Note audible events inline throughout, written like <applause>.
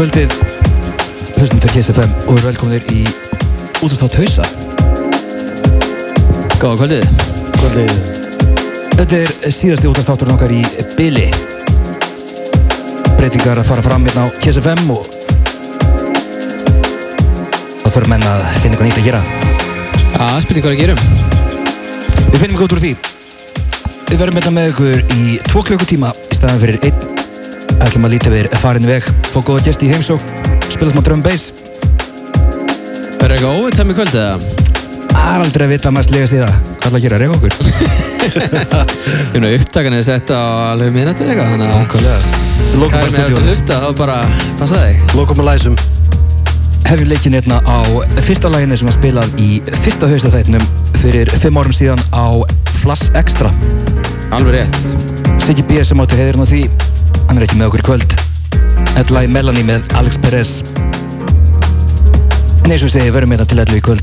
Kvöldið, hlustum til KSFM og eru velkominir í útastátt hausa. Góða kvöldið. Kvöldið. Þetta er síðasti útastátturinn okkar í Bili. Breytingar að fara fram hérna á KSFM og þá fyrir menn að finna eitthvað nýtt að gera. Já, spurning hvað að gerum. Við finnum ekki út úr því. Við verðum hérna með ykkur í tvo klukkutíma í staðan fyrir einn. Ætlum að líta við farin veg, fá góða gesti í heimsók, spila smá drum bass. Verður eitthvað óvitt það með kvöldið eða? Það er aldrei að vita mest legast í það. Hvað ætla að gera, reyka okkur? <laughs> Ég meina upptakan er sett á alveg minnatið eitthvað, þannig að hvað er með að hlusta, þá bara passa þig. Lokum að læsum Hefjum leikinn hérna á fyrsta læginni sem var spilað í fyrsta haustaþættinum fyrir fimm árum síðan á Flass Extra. Alveg rétt. Siggi B. sem áttu heiðurinn á því, hann er ekki með okkur í kvöld. Þetta lagi Melanie með Alex Perez. En eins og ég segi, verðum hérna til 11 í kvöld.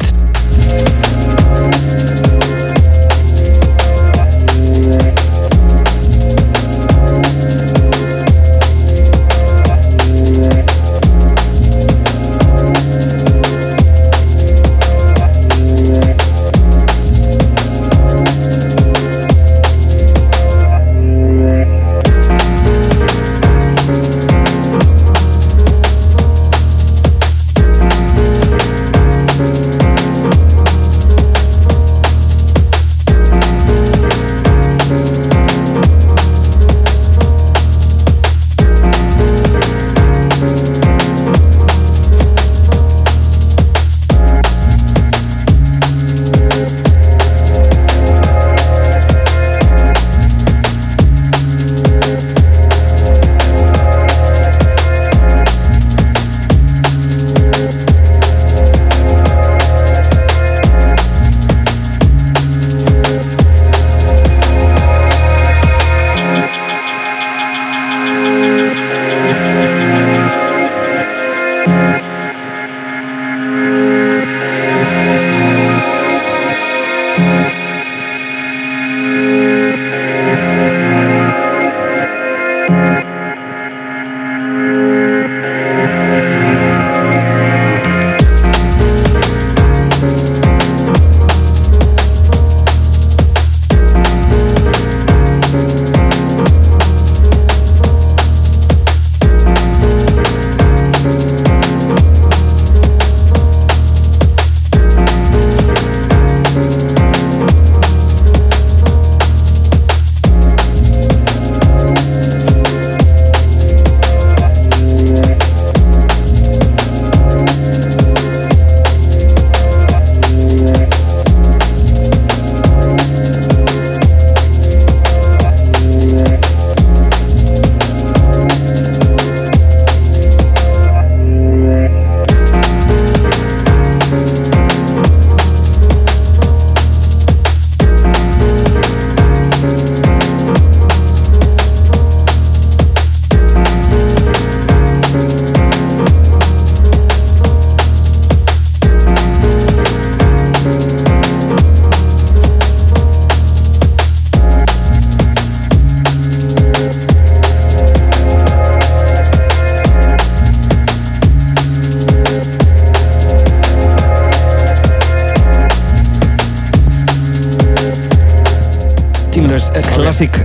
Tímanlaus klassík.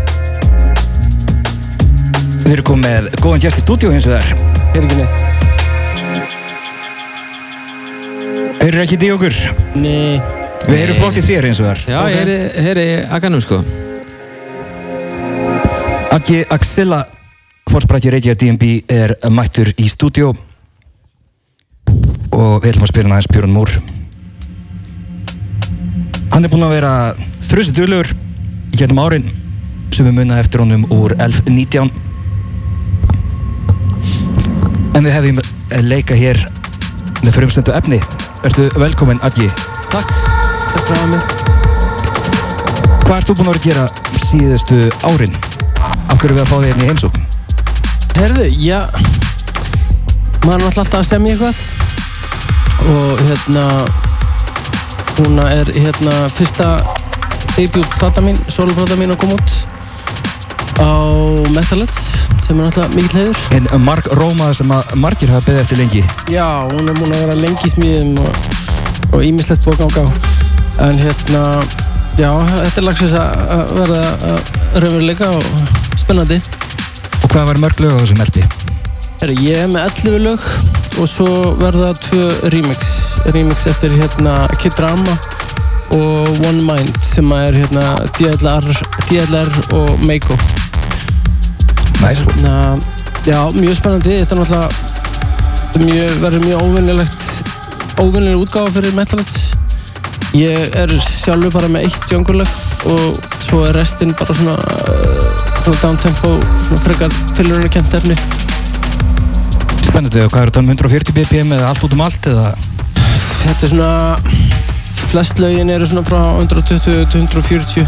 Við erum komið með góðan gest í stúdíu hins vegar. Er ekki neitt Heyrir ekki í okkur? Nei Við erum flott í þér hins vegar. Já, ég heyri, heyri aganum sko. Aki Axilla, fórsprækki Reykjavík DNB er mættur í stúdíu og við ætlum að spyrja hann aðeins Björn Múr. Hann er búinn að vera þrjusu duglegur í hérna árin sem við munna eftir honum úr 11.19 en við hefum leika hér með frumstundu efni. Ertu velkominn, Aki. Takk Takk fyrir að hafa mig Hvað ert þú búinn að vera að gera síðustu árin? Akkur er við að fá þig hérna í heimsókn? Herðu, já Maður er alltaf að semja eitthvað Og hérna Núna er hérna fyrsta debut plata mín, soloplata mín að koma út á Metalheads sem er náttúrulega mikill heiður. En Mark Róma sem að margir hafa beðið eftir lengi. Já, hún er múin að vera lengi í smíðum og, ímislegt ganga á. En hérna já, þetta er lagsins að verða raunveruleika og spennandi. Og hvað var mörg lög á þessum LP? Herri, ég er með 11 lög og svo verða tvö remix. Remix eftir hérna Kid Drama og One Mind sem er hérna DLR, DLR og Meiko Næs Na, já, mjög spennandi. Þetta er náttúrulega er verður mjög óvinnilegt óvinnileg útgáfa fyrir Metalheads ég er sjálfur bara með eitt jungurleg og svo er restinn bara svona, uh, svona downtempo svona frekar tilhörunarkent efni. Spennandi, og hvað er þetta um 140 BPM eða allt út um allt eða? Þetta er svona flest lögin eru svona frá 120 til 140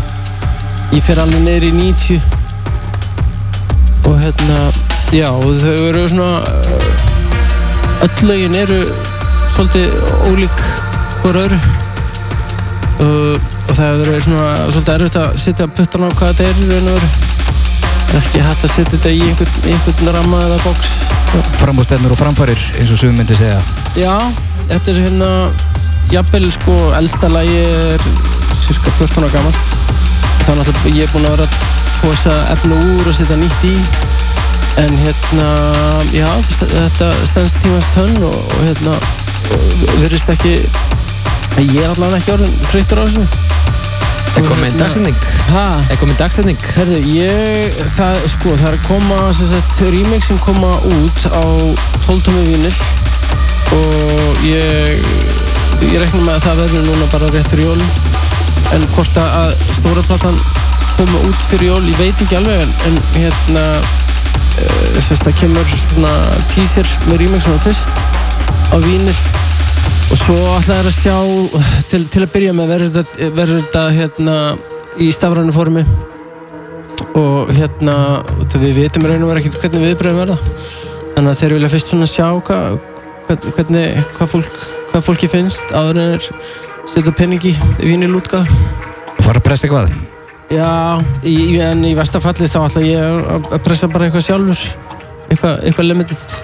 ég fer alveg niður í 90 og hérna já og þau eru svona uh, öll lögin eru svolítið ólík hver öðru. Og, og það verið svona svolítið erfitt að setja puttan á hvað þetta er veru. Það er ekki hægt að setja þetta í einhvern, einhvern ramma eða box. Framústefnur og framfærir eins og sumum myndi segja. Já, þetta er hérna jafnvel sko, elsta lagi er cirka 14 ára gamalt þannig að ég er búinn að vera að posa efnu úr og setja nýtt í en hérna já, þetta stendst tímans tönn og, og hérna verðist ekki ég er allavega ekki orðin þreytur á þessu Er komið dagsetning? Hæ? Er komið dagsetning? Herðu, ég, það, sko, það er að koma, sem sagt, remix sem koma út á 12 tómi vinil og ég, ég reikna með að það verður núna bara rétt fyrir jól en hvort að- stóra platan komi út fyrir jól, ég veit ekki alveg en, en hérna, uh, það kemur svona teaser með remixunum fyrst á vinil og svo ætla þær að sjá til, til að byrja með verður þetta, þetta hérna í stafrænu formi. Og hérna við vitum raun og vera ekkert hvernig viðbröðum verða. Þannig að þeir vilja fyrst svona sjá hvað, hvern- hvernig, hvað, fólk, hvað fólki finnst áður en þeir setja peningi í vínilútgáð og fara að pressa eitthvað? Já, í, en í vestafalli þá ætla ég að, pressa bara eitthvað sjálfur. Eitthvað, eitthvað limited.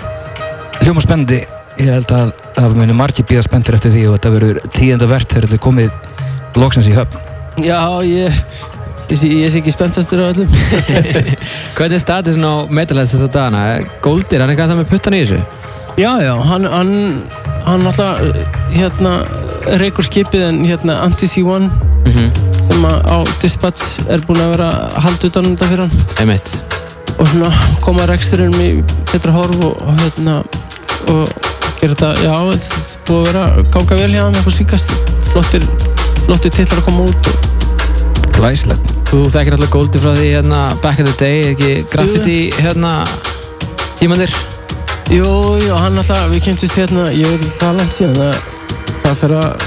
Hljóma spennandi, ég held að það muni margir býða spenntir eftir því og þetta verður tíðenda verðt þegar þetta er komið loksins í höfn. Já, ég ég, sé- ég sé ekki spenntastur á öllum. <laughs> Hvernig er statusinn á Metalheads þessa dagana? Er Goldir, hann er það með puttan í þessu? Já, já, hann, hann, hann alltaf, hérna, reykur skipið en hérna Anti-C1 sem að á Dispatch er búinn að vera að halda utan um þetta fyrir hann. Einmitt. Og svona koma reksturinn í betra horf og, og hérna, og gera þetta, já, þetta búið að vera ganga vel hjá hann eitthvað síkast, flottir, flottir titlar að koma út og Glæslegt Þú þekkir alltaf Goldir frá því hérna back in the day, ekki graffiti hérna tímandir? Jú, jú, hann alltaf, við kynntumst hérna, ég veit ekki hvað langt síðan, það, það fyrir að,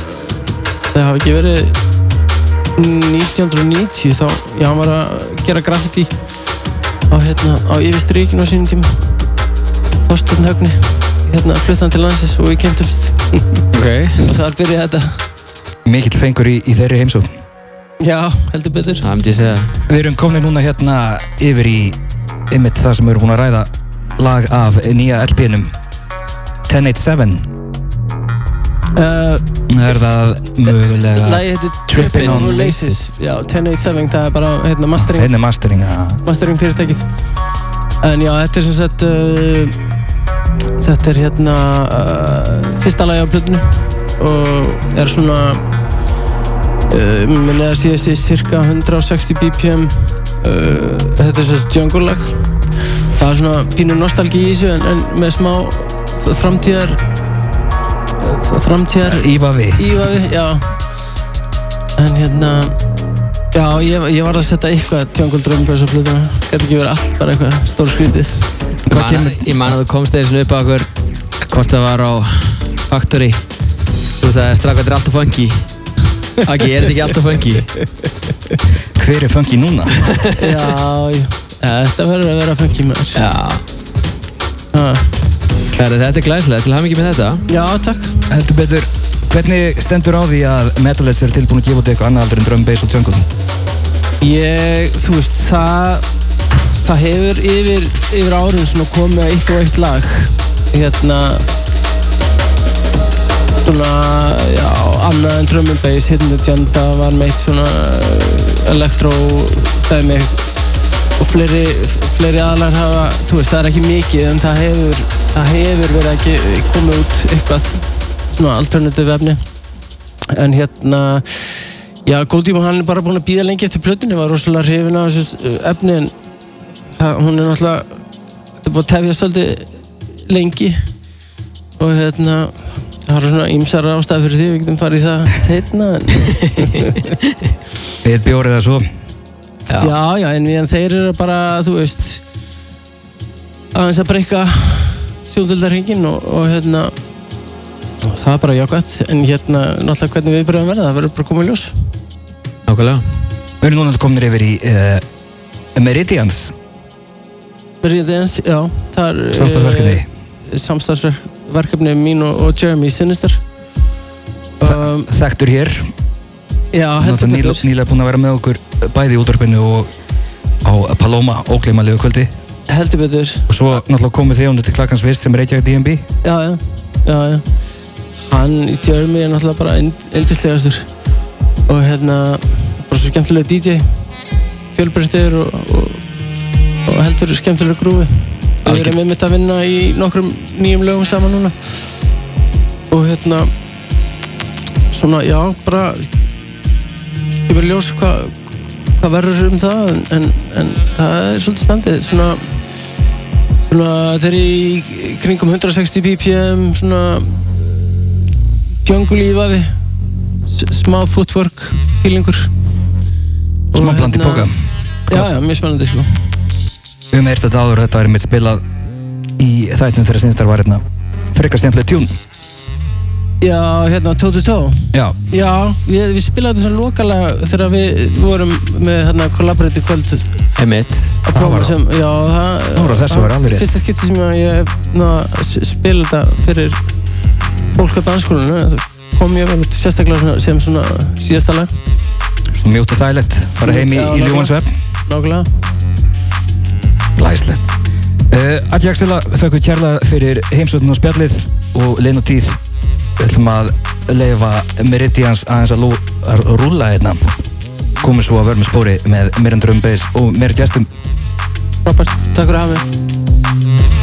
það hafi ekki verið 1990 þá, já, hann var að gera graffiti á, hérna, á yfirstríkinu á sínum tíma, Þorsturn Högni, hérna, fluttan til landsins og við kynntumst. Ok. <laughs> Og þar byrjaði þetta. Mikill fengur í, í þeirri heimsókn. Já, heldur betur. Það myndi ég segja. Við erum komin núna hérna yfir í ymmit það sem við erum búin að ræða lag af nýja LP-num 1087 Uh, Er það mögulega Lægi heitir Trippin' on Laces, já, 1087, það er bara, hérna, mastering. Hérna mastering að mastering fyrirtækið. En já, þetta er sem sagt uh, þetta er hérna uh, fyrsta lagi á plötinu og er svona minni að sé þessi cirka 160 bpm uh, þetta er sem sagt jungle lag það er svona pínu nostalgi í þessu en, en með smá framtíðar framtíðar Íva við. Ívafi, já. En hérna Já, ég, ég var að setja eitthvað Jungle Drum Bass á plötuna. Gæti ekki verið allt bara eitthvað stór skrítið. Ég man, ég man að þú komst eða svona upp á okkur hvort það var á Factory. Þú sagði straka þetta er alltaf funky. Ok, er þetta ekki alltaf funky? Hver er funky núna? <laughs> Já, já Þetta verður að vera funky maður. Já. Kæra, þetta er glæslega, til hafa mikið með þetta? Já, takk. Heldur betur Hvernig stendur á því að Metalheads er tilbúin að gefa út eitthvað annað aldrei en drum, bass og jungle? Ég, þú veist, það það hefur yfir, yfir árin svona komið eitt og eitt lag. Hérna svona, já, annað en drum and bass, Hidden Agenda var meitt svona uh, elektro dæmi og fleiri, fleiri aðlar hafa, þú veist, það er ekki mikið en það hefur, það hefur verið ekki komið út eitthvað svona alternative efni. En hérna já, Góldíma hann er bara búin að býða lengi eftir plötunni, var rosalega hrifin af þessu uh, efni en það, hún er náttúrulega þetta er búin að tefja svolítið lengi. Og hérna það var svona ýmsar ástæði fyrir því við getum farið í það en <laughs> Við bjórið það svo Já. Já, já, en, en þeir eru bara, þú veist aðeins að breyka sjóndöldarhingin og, og hérna það er bara jákvæmt en hérna, náttúrulega hvernig við byrjum að verða það verður bara komið ljós. Nákvæmlega. Við erum núna komin yfir í uh, Meridians. Eins, já, það er eh, Samstarfsverkefni. mín og, og Jeremy Sinister. Um, Þekktur hér Náttúrulega betur. Nýlega búin að vera með okkur bæði í útvarpinu og á Paloma ógleymalegu kvöldi. Heldur betur, og svo náttúrulega komið þið ánum til klakkans vist sem er Reykjavík DMB já, já, já, já. Hann, Jeremy er náttúrulega bara indislegastur og hérna, bara svo skemmtilega DJ fjölbreyttir og, og, og heldur skemmtilega grúfi. Við erum einmitt að vinna í nokkrum nýjum lögum saman núna. Og hérna svona, já, bara kemur í ljós hvað hva verður um það en, en, en það er svolítið spendið svona svona þetta er í kringum 160 ppm svona jungle ífaði smá footwork feelingur. Smá bland í hérna- póka Já, já, mjög spennandi sko. Við höfum eirt þetta áður þetta er mitt spilað í þættin þegar sinnstar var hérna. Frekar stjæmlega tjún Já, hérna, toe to toe Já, Já, við, við spilaðum þetta svona lokalega þegar við vorum með hérna collaborative kvöld. Emitt. að prófa sem, já, það Það var á þessu, það var alveg rétt. Fyrsta skipti sem ég, ég ná, spila þetta fyrir fólk á dansskólinu. Það kom ég vel út sérstaklega sem svona síðasta lag. Mjótt og þægilegt fara heim í, Já, í nákvæmlega. ljúansverð nákvæmlega. Glæslegt uh, Addi Axela, þakku kærlega fyrir heimsöldun og spjallið og lein og tíð við ætlum að leifa Meridians aðeins að, að rúlla hérna. Komum svo að með spóri með meira en drömbeis og meira gestum. Frábært, takk fyrir að hafa mig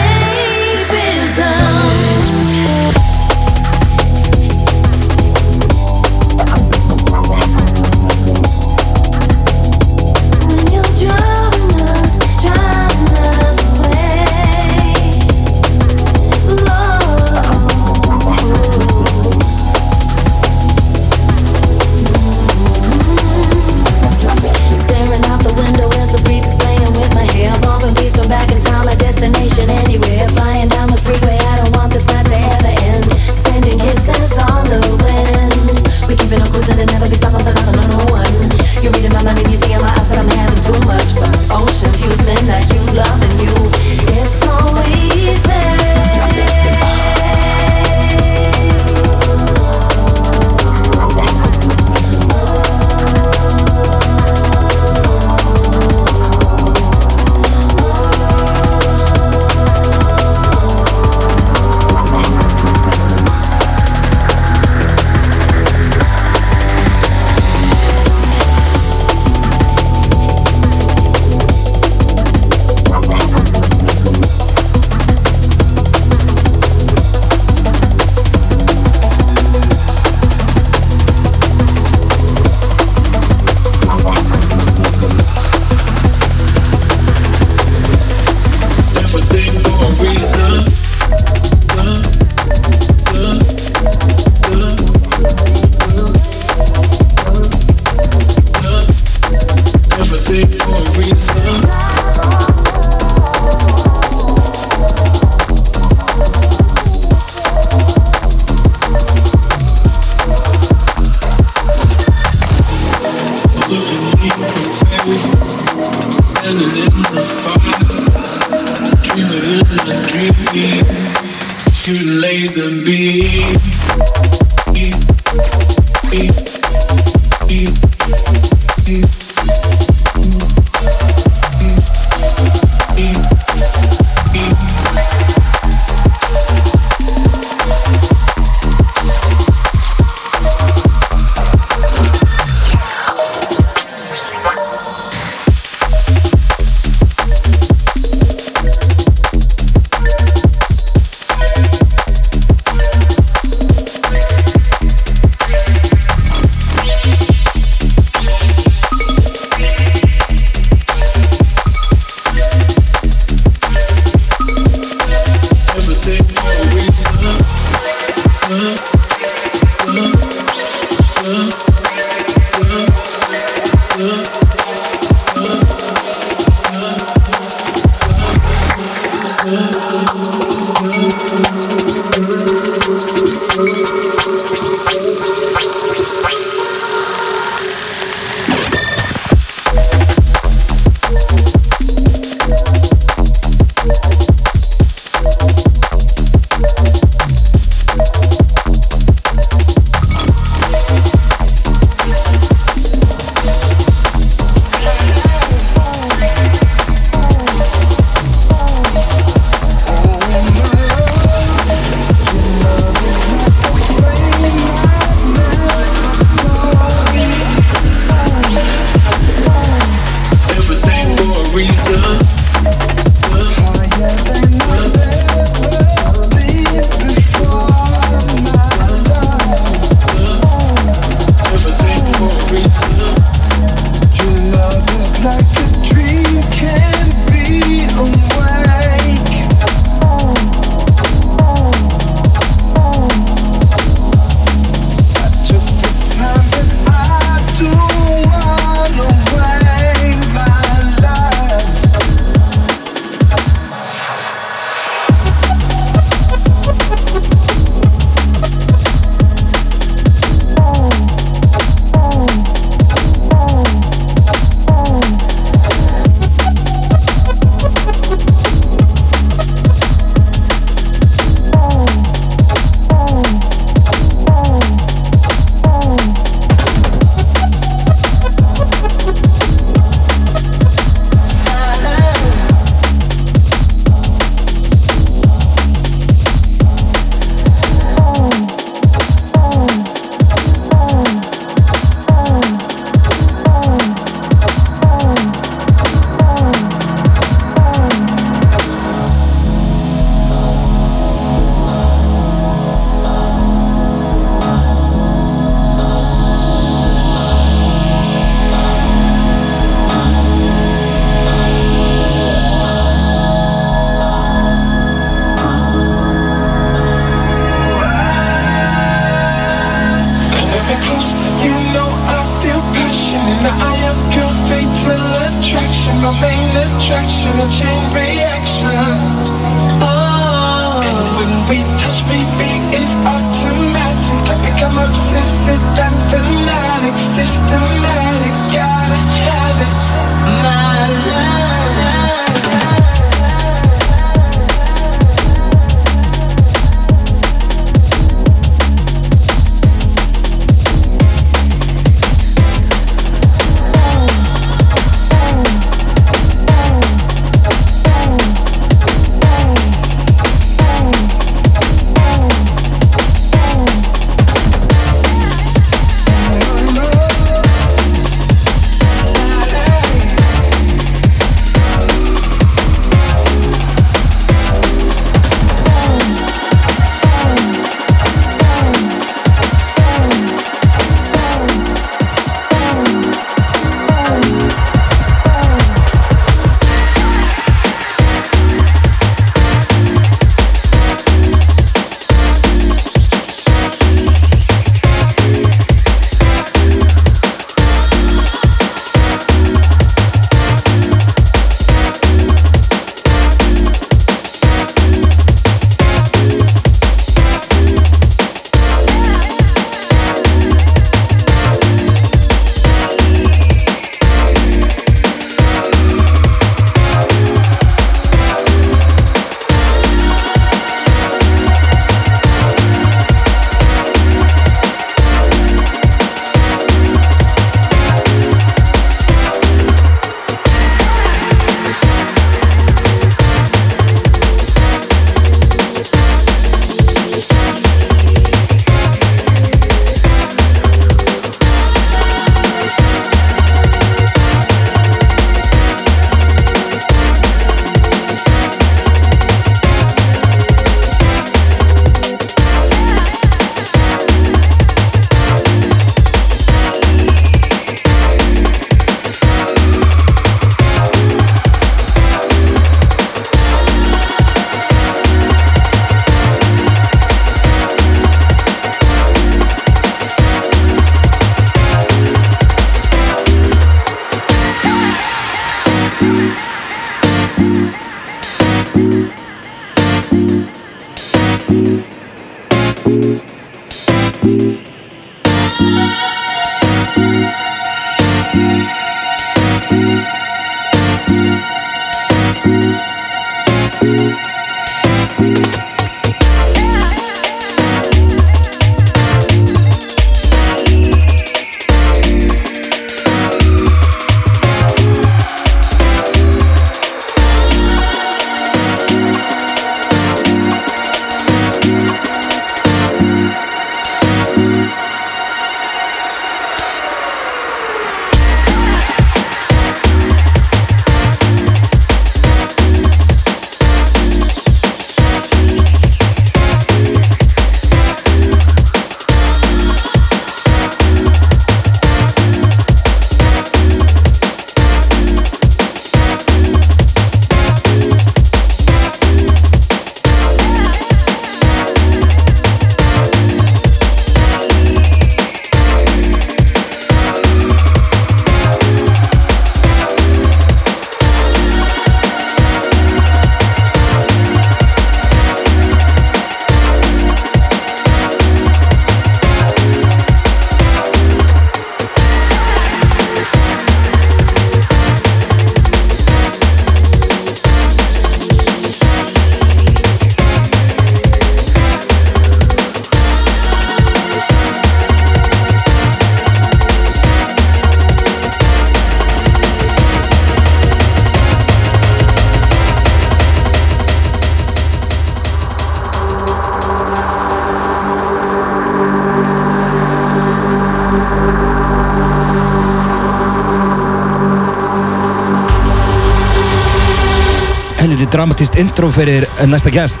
dramatíst intro fyrir næsta gest.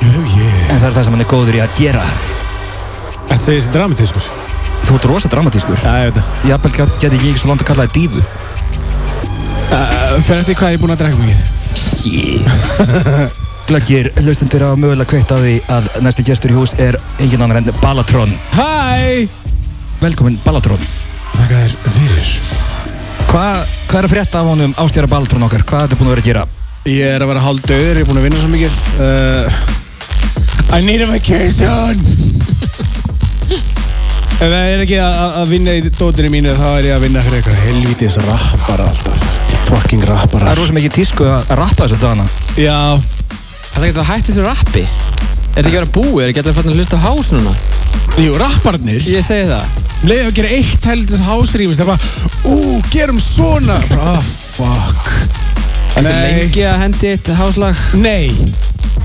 Oh yeah En það er það sem hann er góður í að gera. Að segja þessi dramatískur? Þú ert rosa dramatískur. Já, ég veit það. Jafnvel geti ég ekki svo langt að kalla það dífu. Uh, Fyrir eftir hvað ég er búinn að drekka mikið. <laughs> Glöggir hlustundur á mögulega kveitt á því að næsti gestur í hús er engin annar en Balatron Hæ! Velkomin Balatron Þakka þér fyrir. Hvað hva er að frétta af honum ástjára Balatron okkar? Hvað er þetta búin að vera að gera? Ég er að vera hálf döður, ég er búinn að vinna svo mikið. Uh, I need a vacation. <laughs> Ef það er ekki að, vinna í dótinu mínu þá er ég að vinna fyrir eitthvað helvítis rappara alltaf. Fucking Það rappara er rosa mikið tísku að rappa þessu dana Já, Það getur að hætti þessu rappi. Er þetta ekki að vera búið? Er ekki allir fann að hlusta á hás núna? jú, rapparnir. Ég segi það. Leðið að gera eitt heldur hásrýfist Það er bara, ú, gerum svona. Ah, oh, fuck Ertu lengi að hendi eitt háslag? Nei,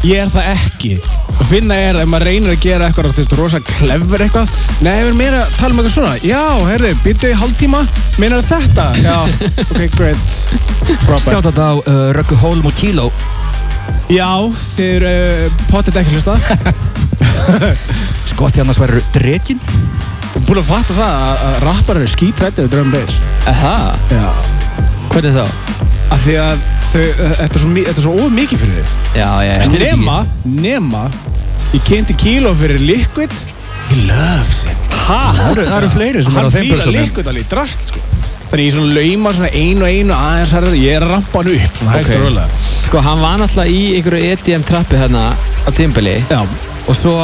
ég er það ekki. Að finna er ef maður reynir að gera eitthvað þú veist, rosa clever eitthvað. Nei, við erum meira að tala um eitthvað svona. Já, heyrðu, býttu í hálftíma. Meinar þetta? Já, <laughs> ok, great. Robert. Sjátt þetta á uh, Röggu Hólm og Kíló Já, þið eru uh, pottet ekki hlusta. <laughs> Skott hérna sverður Drekinn Búin að fatta það að, að rappar eru skítrættið við bass Er það? Já. Hvernig þá? Af því að þetta er svo, mi- þetta er svo of mikið fyrir þau. Já, já, En já nema, nema Ég kynnti kíló fyrir Liquid. He loves it. Ha? Það eru, fleiri sem Hann eru á þeim fílar pulsunum Liquid alveg í drast sko. Þannig ég svona lauma svona einu og einu aðeins herrar Ég er að rampa hann upp svona hægt og rólega. Sko, hann var náttúrulega í einhverju EDM trappi hérna á tímbili Já, og svo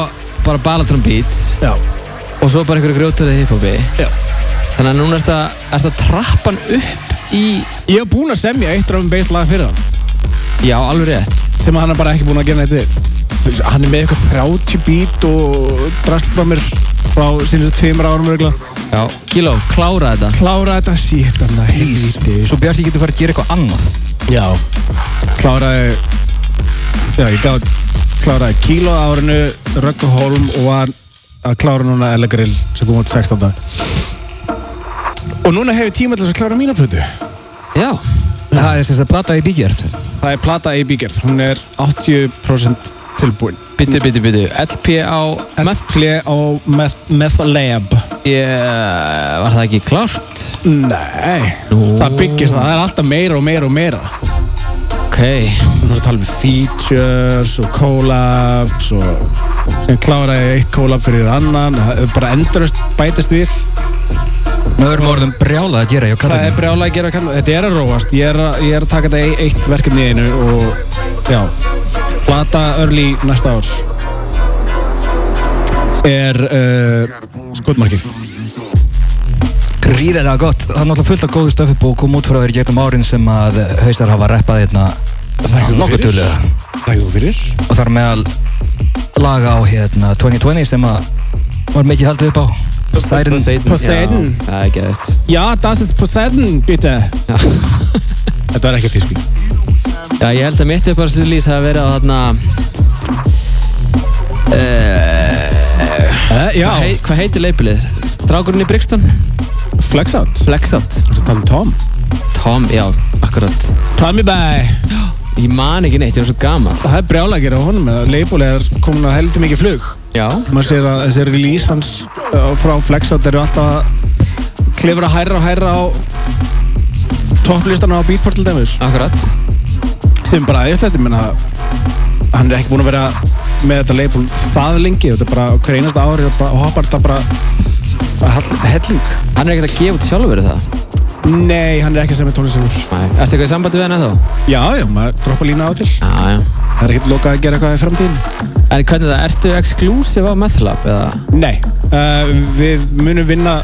bara Balatron Beats. Já, og svo bara einhverju grjótarið hiphopi. Já. Þannig að núna ertu að, ertu að Ég hef búinn að semja eitt drum bass lag fyrir hann. Já, alveg rétt. Sem hann er bara ekki búinn að gera neitt við. Þú veist, Hann er með eitthvað 30 beat og drasl frá mér frá sínustu tveimur árum örgulega Já, Kíló, klára þetta. Klára þetta. Shit hann að helvíti Svo Bjarki getur farið að gera eitthvað annað. Já. Kláraði Já, ég gaf Kláraði kíló á árinu Rögguholm og var að klára núna Ellegrill sem kom út 16. Og núna hefur tíma til þess að klára mína plötu Já, Það er sem sagt plata í bígerð. Það er plata í bígerð. Hún er 80% tilbúin. Byttu, byttu, byttu LP á play á Meth, meth Lab. Ég, var það ekki klárt? Nei. Það byggist það, það er alltaf meira og meira og meira. Ok, Hún er að tala um features og collabs og sem kláraði eitt collab fyrir annan. Það er bara endurist bætist við Með öðrum orðum brjálað að gera hjá það er brjálega að gera kann- þetta er að róast. Ég er að, ég er að taka þetta eitt verkefni í einu og já. Plata early næsta árs er uh, skotmarkið. Gríðilega gott. Það er náttúrulega fullt af góðu stöfi búið að koma út frá þér gegnum árin sem að haustar hafa reppað hérna nokkuð Takk þú fyrir og þar meðal laga á hérna 2020 sem að var mikið haldið upp á Poseidon. Poseidon. Já, það er ekki þetta Já, das ist Poseidon, bitte. <laughs> Þetta var ekki fiskir Já, ég held að mitt upp á þessu lýs hafi verið á þarna uh, Já, hvað, hei, hvað heitir leipilið? Strákurinn í Brixton? Flexout Flexout Það um Tom Tom, já, akkurat. Tommy Bæ Ég man ekki neitt, ég er svo gammal Það er gera á honum Leifból er komin að heldur mikið flug. Já, maður sér að þessi release hans uh, frá Flexout eru alltaf að klifra hærra og hærra á topplistan á Beatport til dæmis. Akkurat. Sem bara aðeinslegt, ég menna hann er ekki búinn að vera með þetta label það lengi, þetta er bara hver einasta ári og hoppar þetta bara að helling. Hann er ekkert að gefa út sjálfur það Nei, hann er ekki sem er tónlistengur Nei. Ertu eitthvað í sambandi við hann eða Já, já, maður droppa lína á til. Já, já. Það er ekkert lokað að gera eitthvað í framtíðin En hvernig það, ertu exclusive á Methlab eða? Nei, uh, við munum vinna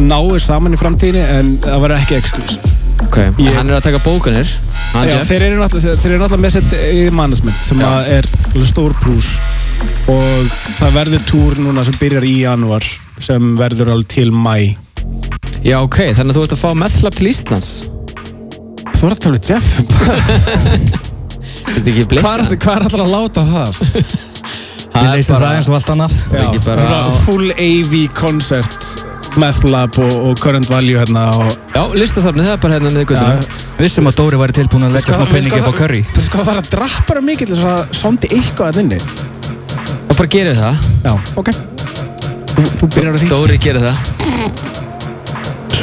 náir saman í framtíðinni en það verður ekki exclusive. Ok, Ég- en hann er að taka bókanir Hann Já, þeir eru náttúrulega, með sitt í management sem er stór prús og það verður túr núna sem byrjar í janúar sem verður alveg til mæ Já, ok, þannig að þú ert að fá Methlab til Íslands Þú ert að tala um Jeff Þetta ekki blikka Hvað er hvað er allir að láta það? Við <laughs> leysum það eins og allt annað á- full AV koncert Meth Lab og, og Current Value hérna og Já, listasafnið, það er bara hérna niður guttuna. Vissum að Dóri væri tilbúin að leggja smá penningi upp á curry. Þú sko það er að drappara mikið til þess að sondi eitthvað að inni Og bara gerir það. Já, ok Þú, þú byrjar á því Dóri gerir það. <laughs>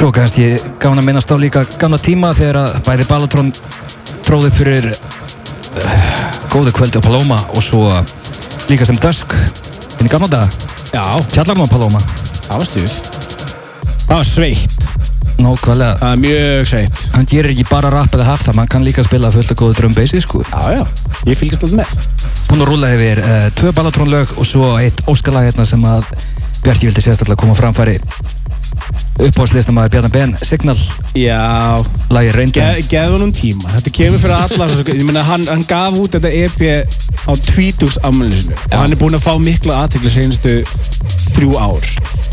Svo kannski gána minnast á líka gamla tíma þegar að bæði Balatron tróði fyrir uh, góðu kvöldi á Paloma og svo líka sem Dusk inn í gamla daga. Já, Kjallarnum á Paloma. það var stuð Það var sveitt Nákvæmlega. Það er mjög sveitt Hann gerir ekki bara rap eða haft það, mann kann líka spila fullt af góðu drum bassi, sko. Já, já, ég fylgist alltaf með Búinn að rúla yfir uh, tvö Balatron lög og svo eitt Óskalag hérna sem að Bjarki vildi sérstaklega koma framfæri uppáhaldslistamæður Bjarnar Ben Signal, Já, lagi Ge Raindance. geðu honum tíma Þetta kemur fyrir alla svo- Ég meina, hann, hann gaf út þetta EP á tvítugs ammælisinu og hann er búinn að fá mikla aðtekli senustu þrjú ár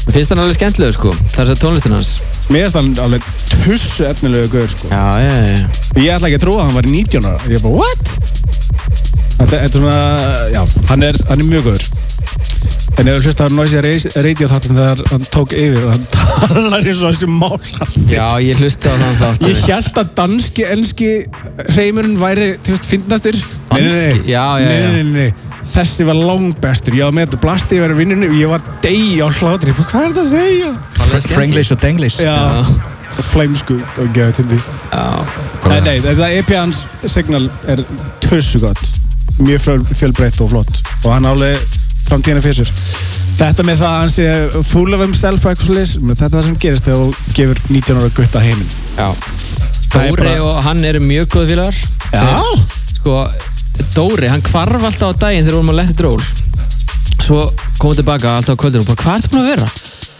Mér finnst hann alveg skemmtilegur sko. Er þess að tónlistin hans. Mér finnst hann alveg tussu efnilegu gaur sko. Já, já, já. Ég ætla ekki að trúa að hann var 19 ára Ég er bara, what? Þetta, þetta er svona, já, hann er, hann er mjög góður En ef þú hlust að Noisy Radio þáttum þegar hann tók yfir og hann talar eins og þessi mál Já, ég hlusti á þann þátt. Ég held að danski, enski hreimurinn væri, þú veist, fyndnastur Nei, nei, nei, Danski? Já, já, já. nei, nei, nei. Þessi var langbestur, ég var með þetta blasti yfir vinnunni og ég var degi á hlátri Hvað er þetta að segja? Franglish og Denglish. Já, og flæmsku og geða til því Nei, nei, þetta EP hans signal er tussu gott Mjög fjöl- fjölbreytt og flott og hann álega framtíðina fyrir sér Þetta með það að hann sé full of himself slis, þetta er það sem gerist þegar þú gefur 19 ára gutta heiminn Já. Það er Dóri bara- og hann eru mjög góð félagar. Já. Þeir- Sko, Dóri, hann kvarf alltaf á daginn þegar við vorum að letta dról. Svo komum við tilbaka alltaf á kvöldinu og bara, hvað ertu búin að vera?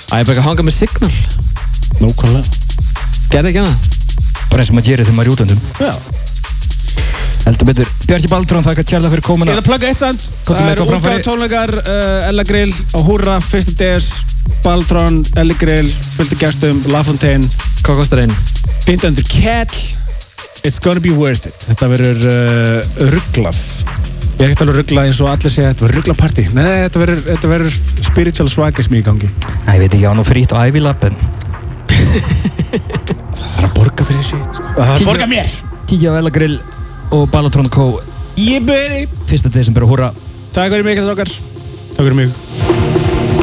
Æ, ég er bara að hanga með signal. Nókvæmlega Gerði ekki hana? Bara eins og maður gerir þegar maður er í útöndum. Já Heldur betur. Bjarki Baldrón, þakka kjærlega fyrir Ég komuna. er að plugga eitt samt. Það eru útgáð tónleikar uh, Ella Grill á Húrra, Fyrsta DS Baltron, Elli Grill, fullt af gestum La Fontaine, Hvað kostar einn? 1500 Kell. It's gonna be worth it. Þetta verður uh, rugglað Ég er ekkert alveg rugglað eins og allir segja Þetta verður rugglapartí Nei, nei, þetta verður, þetta verður spiritual swagism í gangi. Æ, ég veit ekki, ég á nú frýtt á Ivy Lab, en Það er að borga fyrir shit sko. Að borga mér! kíkja á Ella Grill og Balatron Co. Ég byrji 1. desember og húra. Takk fyrir mig, okkar Takk fyrir mig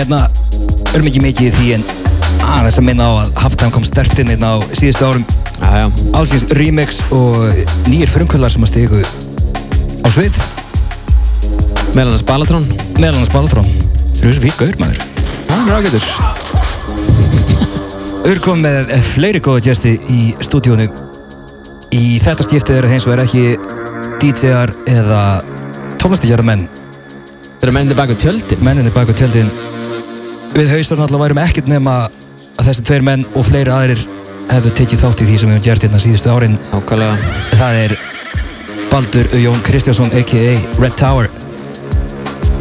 hérna Erum ekki mikið í því en aðeins að minna á að halftime kom stert inn hérna á síðustu árum. Allsins remix og nýjir frumkvöldar sem að stigu á svið Meðal hans Balatrón. Balþrón Þrjú sem fík gaur maður Það er ágættur. Ur kom með fleiri góða gesti í stúdíónu Í þetta skiptið eru hins vegar ekki DJ-ar eða tónlistikjara menn Þeir eru mennið baka tjöldin. menninni baka tjöldin Við hausarn alltaf værum ekkert nema að þessi tveir menn og fleiri aðrir hefðu tekið þátt í því sem við hefum gert hérna síðustu árin Ákvæmlega. Það er Baldur Jón Kristjánsson a.k.a. Red Tower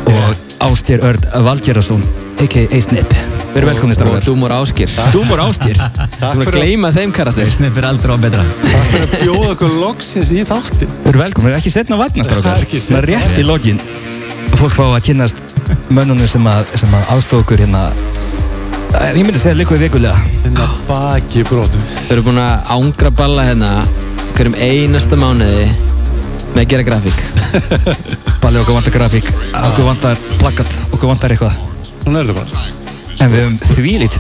og Ástjér Örd Valgerðarsson a.k.a. Snip Við erum velkomni Og strákar Dúmor Áskir. Dúmor Ástjér Þú erum að gleyma þeim karakter. Snippir aldrei á betra Takk fyrir að bjóða okkur loksins í þáttin Við erum velkomni, ekki setna að vatna Það er ekki Svona seinna. rétt í lokin Fólk fá að kynnast mönnunum sem að, að aðstofa okkur hérna. Eh, Ég myndi segja líka við vikulega Þinn að baki brotum. Þau eru búin að ángra balla hérna hverjum einasta mánuði með að gera grafík. <laughs> Balli okkur vantar grafík, okkur vantar plakat, okkur vantar eitthvað. Svona er þetta bara. En við höfum þvílít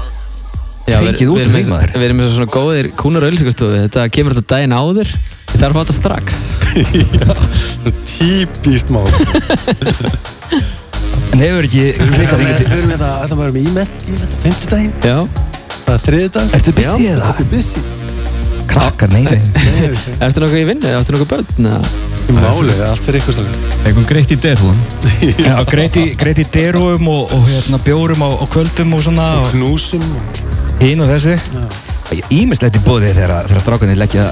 Já, við- fengið út við úr erum því maður. Við erum eins og svona góðir kúnar auðlýsingastofu. Þetta kemur þetta daginn áður. Þið þarf að þetta strax. <laughs> Svona típist mál <laughs> En hefur ekki klikkað Við þingið til höfum þetta, ætlum að vera með ímett í þetta fimmtudaginn Já. Það er þriðdag Ertu busy eða? Þetta er busy Krakkar, nei, nei Ertu nokkuð í vinnu? Áttu nokkuð börn? Í máli, allt fyrir ykkur staflega Eitthvað greitt í derhúðum <laughs> Já, greiti, greiti derúum og, og hérna, bjórum á, á kvöldum og svona og Knúsum hinn og þessu Ímislegt í bóði þegar, þegar strákunni leggja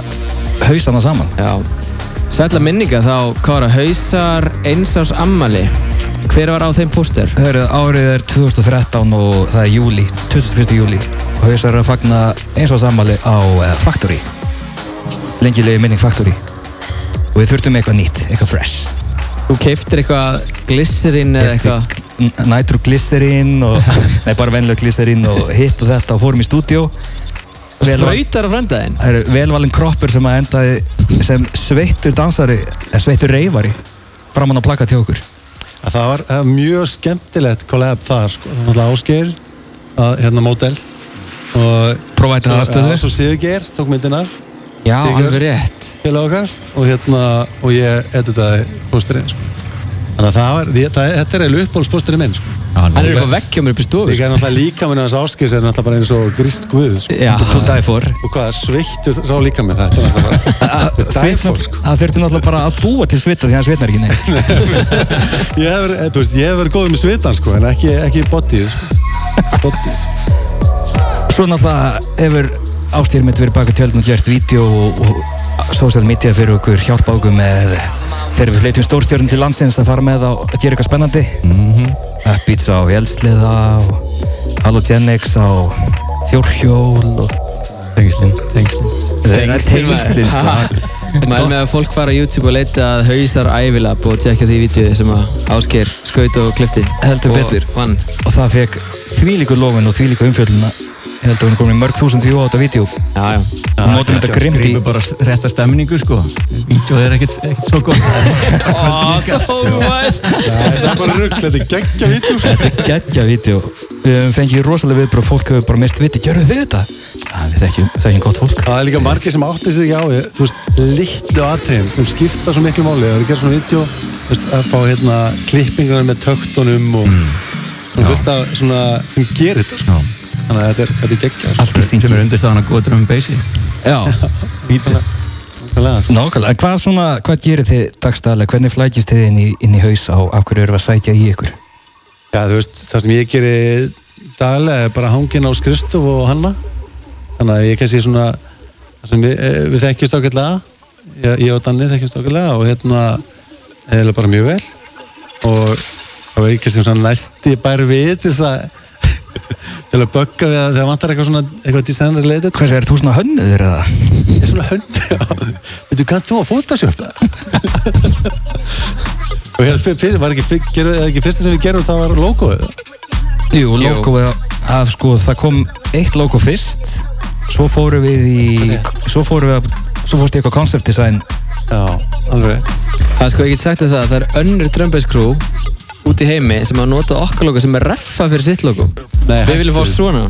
hausana saman Já. Sætla minninga þá kára hausar einsás ammali. Hver var á þeim póster? Það eru árið er 2013 og það er júli, 21. júli og hausar eru að fagna eins og sammali á uh, Factory lengilegi minning Factory og við þurftum eitthvað nýtt, eitthvað fresh Þú keiftir eitthvað glycerin eða eitthvað? N- Nitroglycerin og <laughs> nei, bara venlega glycerin og hitt og þetta og fórum í stúdíó Vel- Sprautar á frendaðinn? Það eru velvalinn kroppur sem að endaði sem sveittur dansari, eða sveittur reyfari framann á plakka til okkur að Það var það var mjög skemmtilegt collab þar sko. Það var náttúrulega áskeir að, hérna mótel og þetta aðstöðu svo Sigurgeir tók myndinar Já, Sigur. alveg rétt. okkar og hérna og ég editaði pósterinn sko. þannig að það var, það, þetta er eiginlega uppbólspósterinn minn sko. Hann er eitthvað vekkja mér upp í stofu. Líka er náttúrulega líka minn hans áskis er náttúrulega bara eins og grist guð sko. Og hvað sveittu sá líka með bara <laughs> dæfór sko. Það þurfti náttúrulega bara að búa til svita því hann svitnar ekki <laughs> ég verið, þú veist, ég hef verið góð með svitan sko, en ekki, ekki bodyð sko. Svo náttúrulega hefur ástýr mitt verið baka tjöldin og gert vídeo og social media fyrir okkur hjálpa okkur með þegar við fleitum stórstjörn til landsins að fara með á að gera eitthvað spennandi mm -hmm. Upbeats á Vélsliða og Halogenics á Fjórhjól og Tengslinn, tengslinn Mæl með að fólk fara á YouTube og leita að hausar ævilab og tjekka því vídeo sem að Ásgeir skaut og klifti. Heldur Og betur. Vann. og það fekk þvílíku lofun og þvílíku umfjölduna ég held að hún er komin í mörg þúsund view á þetta vídeo. Já, já. og notum þetta grimt í Skrifur bara rétta stemningu sko. Vídeóð er ekkert, svo gott. <laughs> Ó, svo vært. þetta er bara rugg, þetta er geggja vítum sko. Þetta er geggja vídeo. Við fengið rosalega viðbröð Fólk hefur bara mist viti. Gjörðu þið þetta? Ja, við þekkjum, þekkjum gott fólk. Það er líka margir sem átti sig ekki á því, þú veist, litlu atriðin sem skipta svo miklu máli. Það er að gera svona vídeo að fá hérna klippingar með töktunum og af svona sem gerir þetta sko. Þannig að þetta er, þetta er geggja sko. Allt í Sem er syngi undirstaðan að góða drum bassi Já. <laughs> Nákvæmlega. Nákvæmlega, hvað svona, hvað gerir þið dagstæðlega? Hvernig flækist þið inn í, inn í haus á af hverju eru að sækja í ykkur? Já, þú veist, það sem ég geri daglega er bara hangin á Kristof og Hanna þannig að ég kannski svona það sem við, eh, við þekkjumst ágætlega ég, ég og Danni þekkjumst ágætlega og hérna eða bara mjög vel og er ég kannski svona næsti bær við til þess að <laughs> til að bögga við að þegar vantar eitthvað svona eitthvað designer related. Hvað er þú svona hönnuður eða? ég er svona hönd veitu, kannst þú að það? og hérna, fyr- fyr- var ekki, eða ekki fyrsta sem við gerum það var logoið. Jú, logoið að sko, það kom eitt logo fyrst Svo fórum við í Svo fórum við að Svo fórst ég eitthvað concept design. Já, alveg Það er sko, ég get sagt það, það er önnur drömbeinskrú út í heimi sem hafa notað okkar logo sem er reffa fyrir sitt logo. Nei, Við viljum fá svona.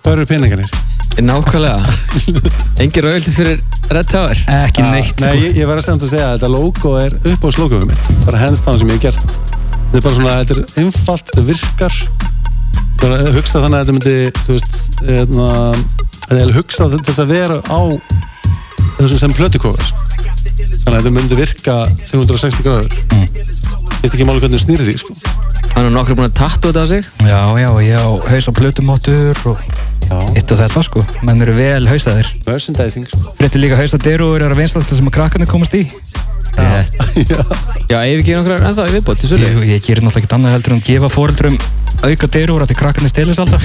Hvað eru peningarnir? Nákvæmlega. <laughs> Engin royalties fyrir Red Tower. Ekki neitt Nei, sko. ég, ég verður samt að segja að þetta logo er upp á slókuðum mitt. Bara hands down sem ég hef gert. Þetta er bara svona, þetta er einfalt, þetta virkar. Bara eh, hugsa þannig að þetta myndi þú veist, hérna þetta er hugsa þess að vera á þessum sem plötukofur þannig að þetta myndi virka 360 gráður. Mm. ég ekki máli hvernig þú snýri því sko. Hann er nokkur búin að tattu þetta á sig. Já, já, ég á haus á plötumóttur og Já. eitt og þetta sko. Menn eru vel hausaðir merchandising sko. Líka haus á derúur er að vinstast það sem að krakkarnir komast í. Já, <laughs> ef ekki nokkrar ennþá í viðbót til sölu Ég, ég gerir náttúrulega ekkert annað heldur en að gefa foreldrum auka derúur að því krakkarnir stilis <laughs> alltaf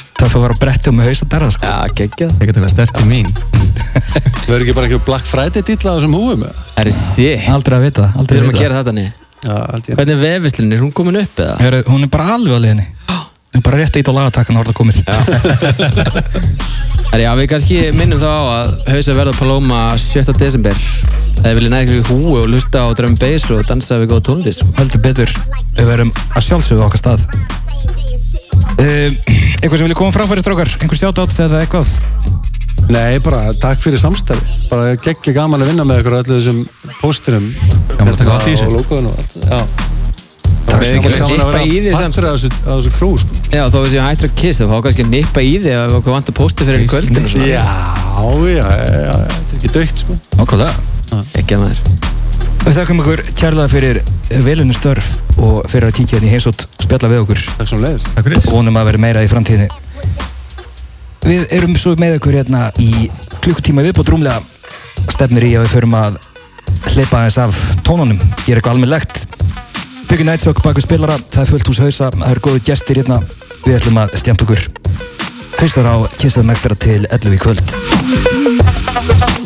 <laughs> Það fyrir að vera á bretti og með haus á derra sko. Já, geggjað. Það geta eitthvað stert til mín. Það verður ekki bara ekki Black Friday dýtla á þessum húfum eða? Það er shit Aldrei að vita, Við aldrei að erum að gera þetta niður Já, ég. Hvernig er vefislinni? Er hún komin upp eða? Heru, Hún er bara alveg að liðinni Hún er bara rétt ít á lagatakkan og orða komið Herri, já, við kannski minnum þá á að hausa verða Paloma 7. desember. Það er viljið nægir húi og lusta á drum bass og dansa við góða tónlist. Heldur betur, við verum að sjálfsögðu á okkar stað um, Eitthvað sem vilja koma framfæri strákar? Einhver sjátáts eða eitthvað? Nei, bara takk fyrir samstarfi bara geggja gaman að vinna með ykkur á öllu þessum pósturum Gaman að taka þátt í þessu. og logoðun og allt Já, Við erum ekki að gaman að nippa í því vera partur af þessu, krú sko. Já, þó við séum hættur að kissa þá kannski að nippa í því ef okkur vantar pósti fyrir kvöldinu og svona. Já, já, já, þetta er ekki dögt sko. Nákvæmlega. Ekki að maður Við þakkum ykkur kærlega fyrir velinu störf og fyrir að kíkja hérna í heimsótt spjalla við okkur. Takk svo leiðis Takk fyrir. Og vonum að vera meira í framtíðinni. Við erum svo með ykkur hérna í klukkutíma viðbútt rúmlega stefnir í að við förum að hleypa aðeins af tónunum, gera eitthvað almennlegt Byggjum nætsvökk baku spilara, það er fullt hús hausa, það eru góði gestir hérna. Við ætlum að stjæmt okkur. Hristar á Kissaðum ekstra til 11 í kvöld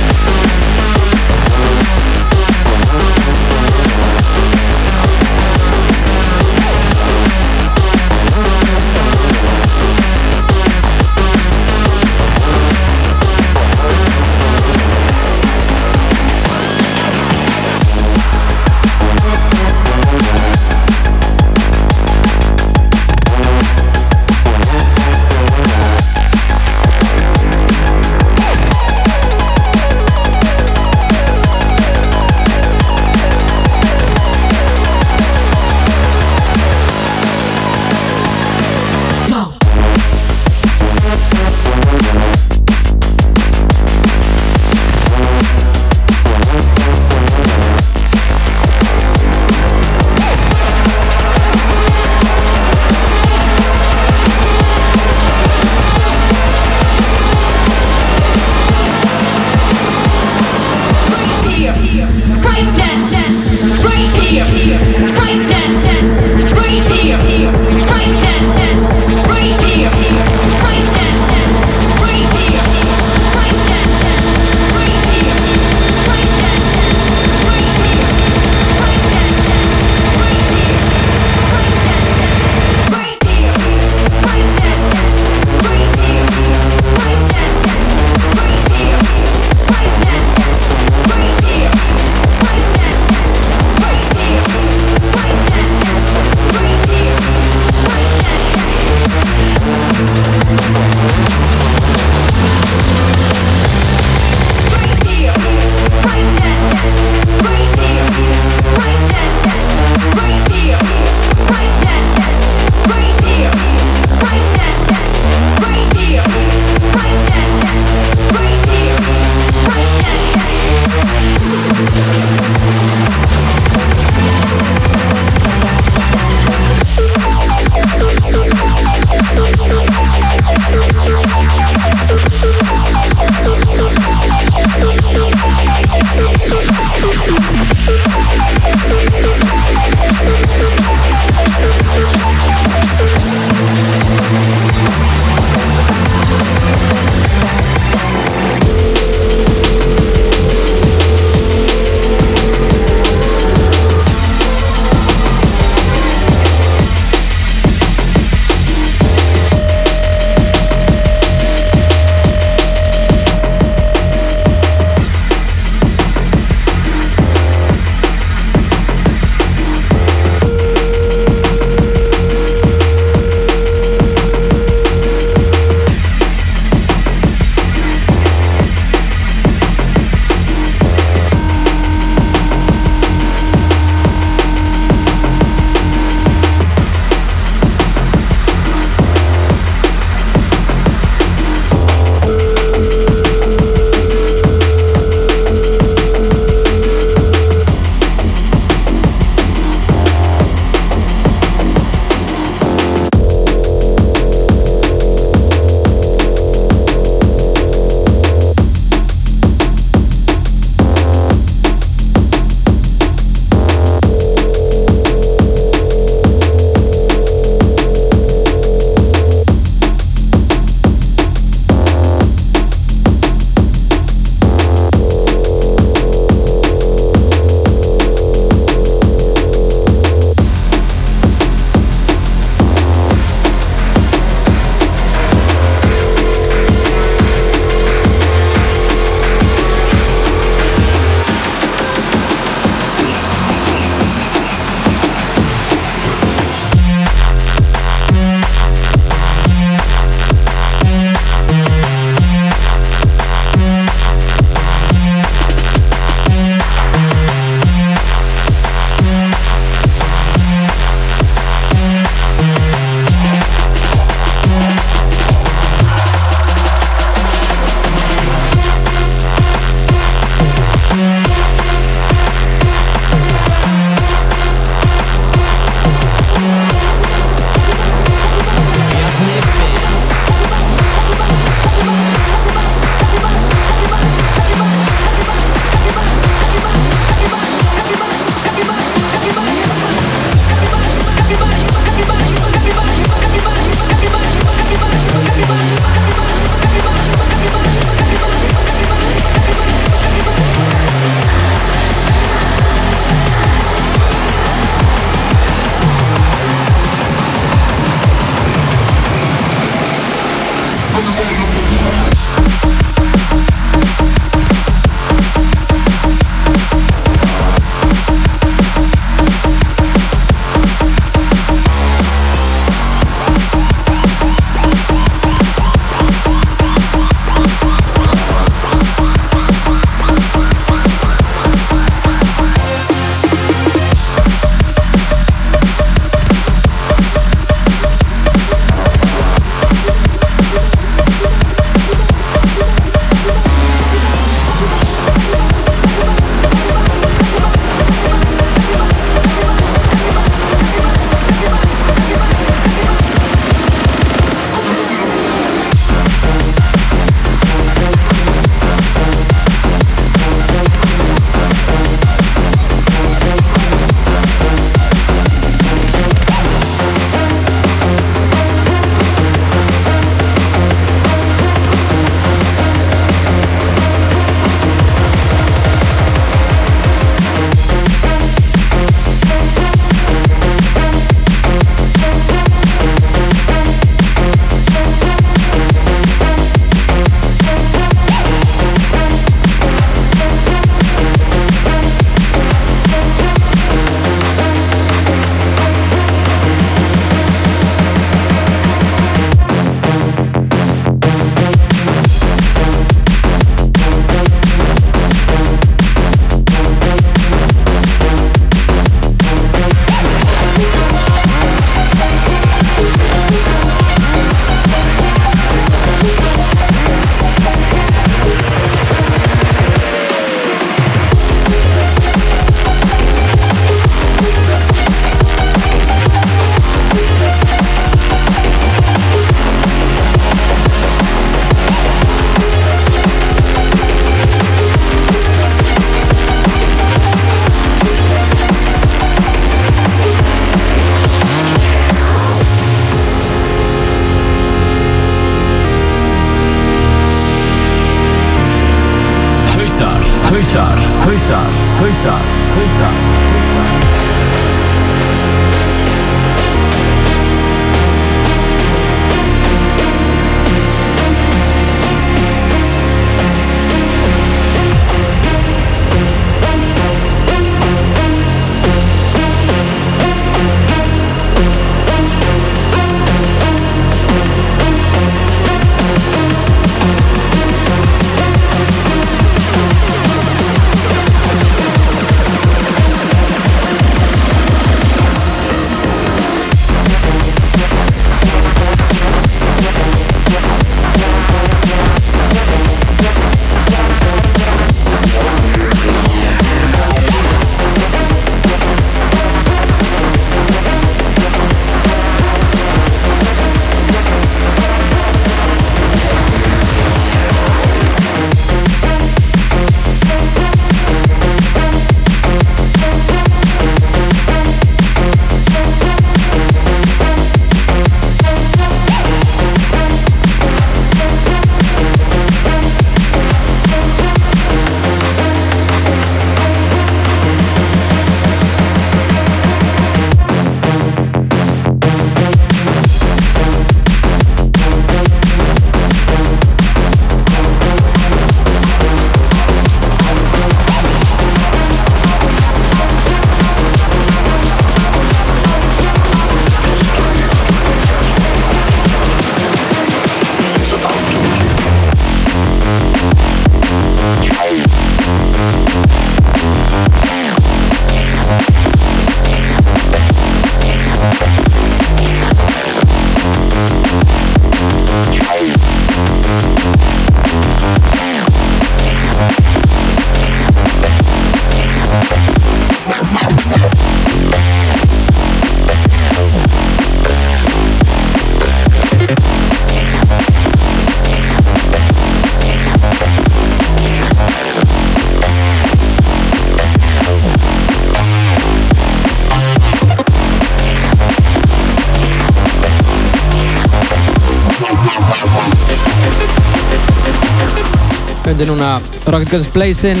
undir núna Rocket Guns Blazin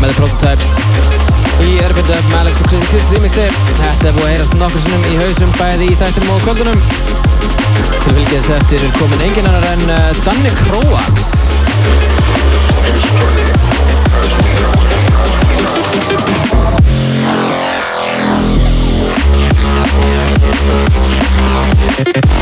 með The Prototypes í Urban Dub með Alex og Chrissy Chriss remixi. Þetta er búið að heyrast nokkur sinnum í hausum bæði í þættinum og kvöldunum. Til fylgjast eftir er komin engin annar en uh, Danni Kroax. We'll be right back.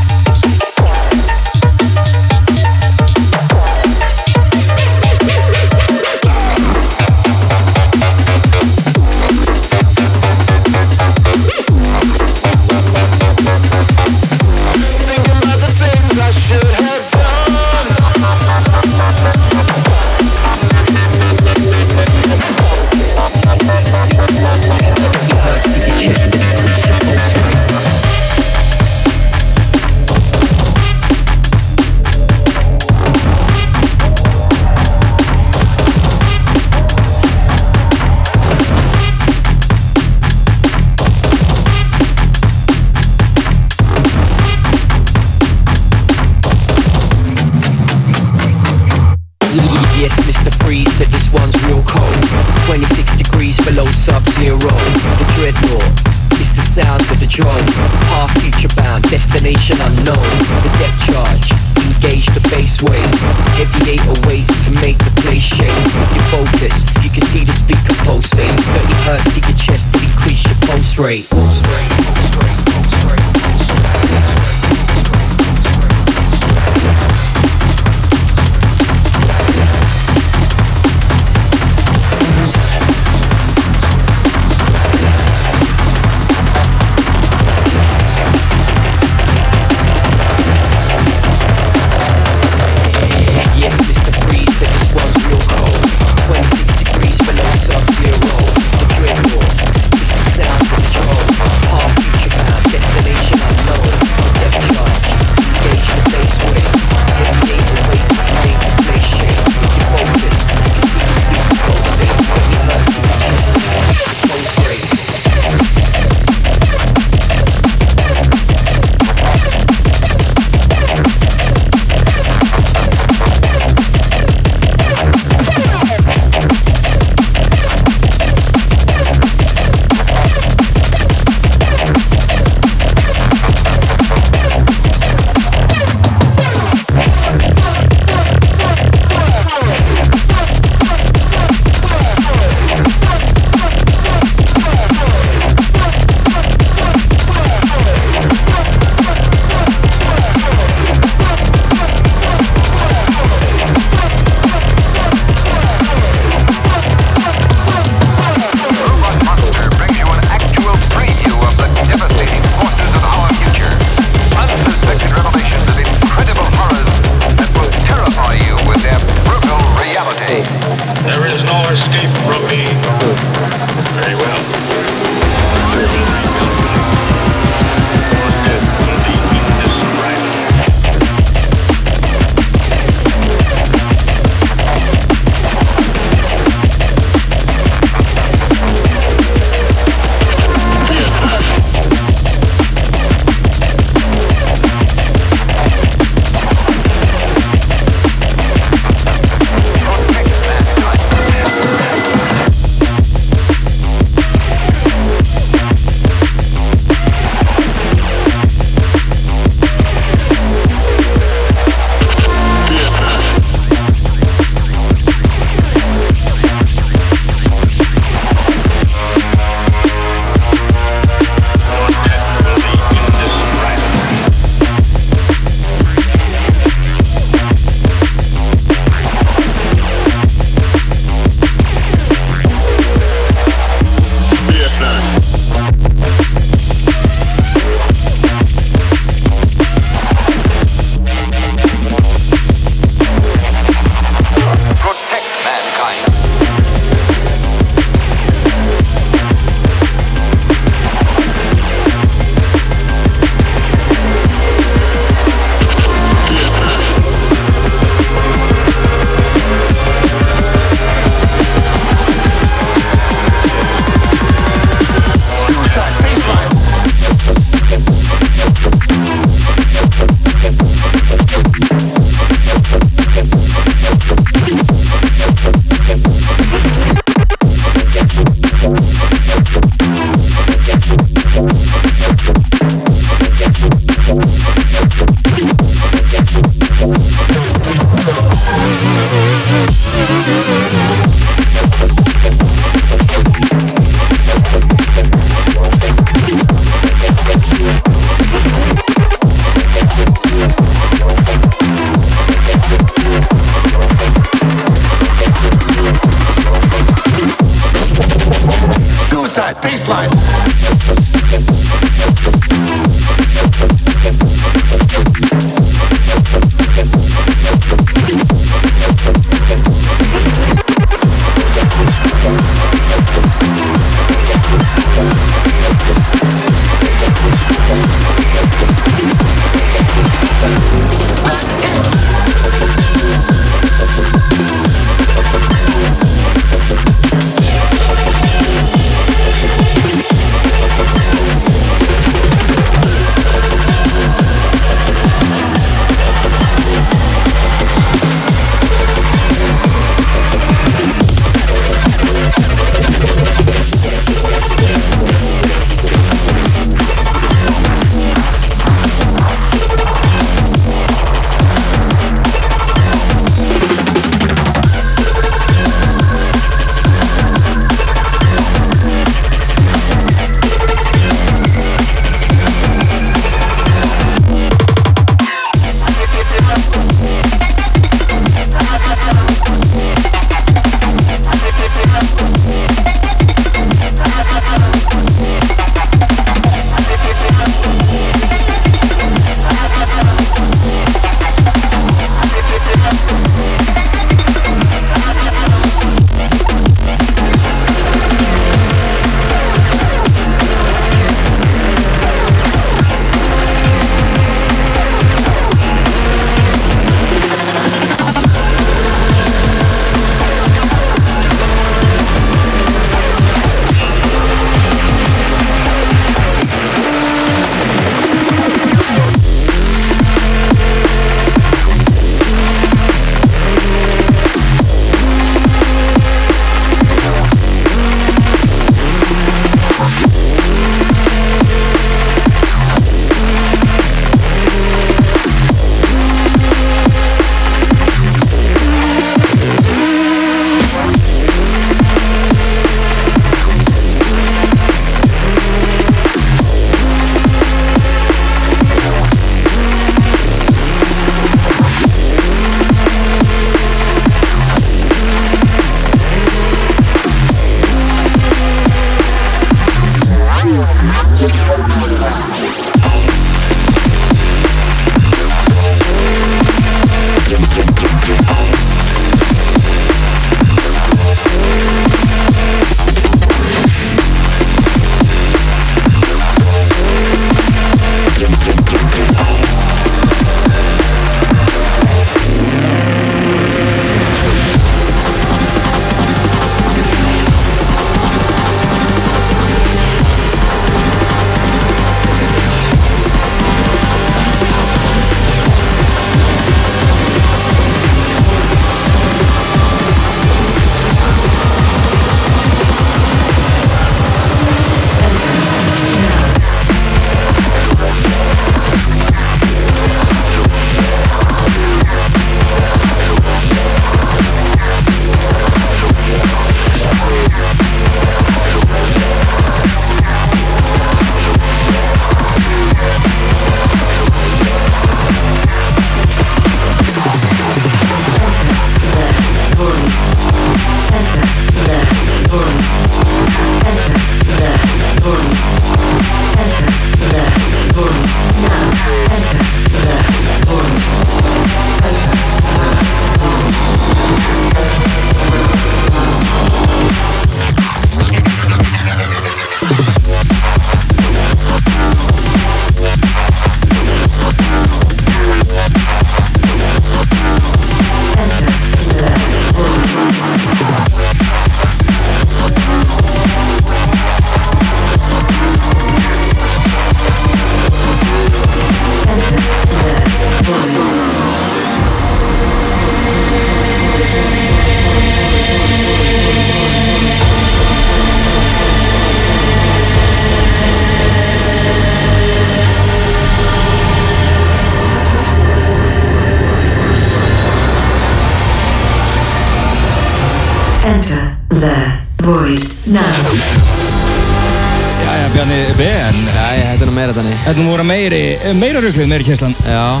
Meira rugglu, meiri kjæslan. Já.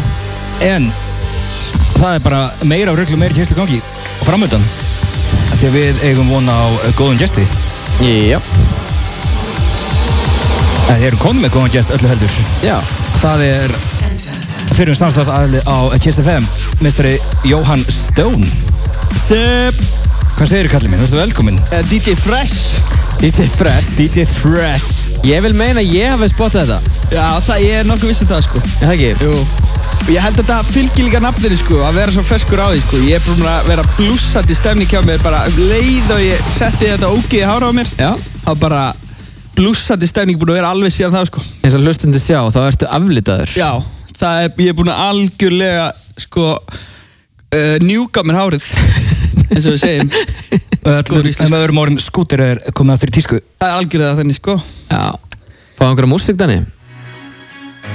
En það er bara meira rugglu, meiri kjæslu gangi framöndan. Því að við eigum vona á eh, góðum gesti. Já. Þeir eru konum með góðan gest öllu heldur. Já. Það er fyrir um samstæðsaðli á Kiss FM, mistari Jóhann Stone. Sup? Hvað segir þið kallið minn? Þú ert velkominn. Uh, DJ Fresh DJ Fresh. DJ Fresh. Ég vil meina að ég hafi spottað þetta. Já, það, ég er nokkuð viss um það sko Er það ekki? Jú Og ég held að þetta fylgir líka nafninu sko Að vera svo ferskur á því sko Ég er búinn að vera blúsandi stemning hjá mér Bara um leið og ég setti þetta ógeði hára á mér Já. Það var bara blúsandi stemning búinn að vera alveg síðan það sko Eins og hlustundi sjá, þá ertu aflitaður. Já, það er, ég er búinn að algjörlega sko uh, njúka mér hárið <laughs> eins og við segjum Öllum, en með öðrum orðum, skútir er komið aftur í tísku. Það er algjörlega þannig sko Já. Fá einhverja músík þannig?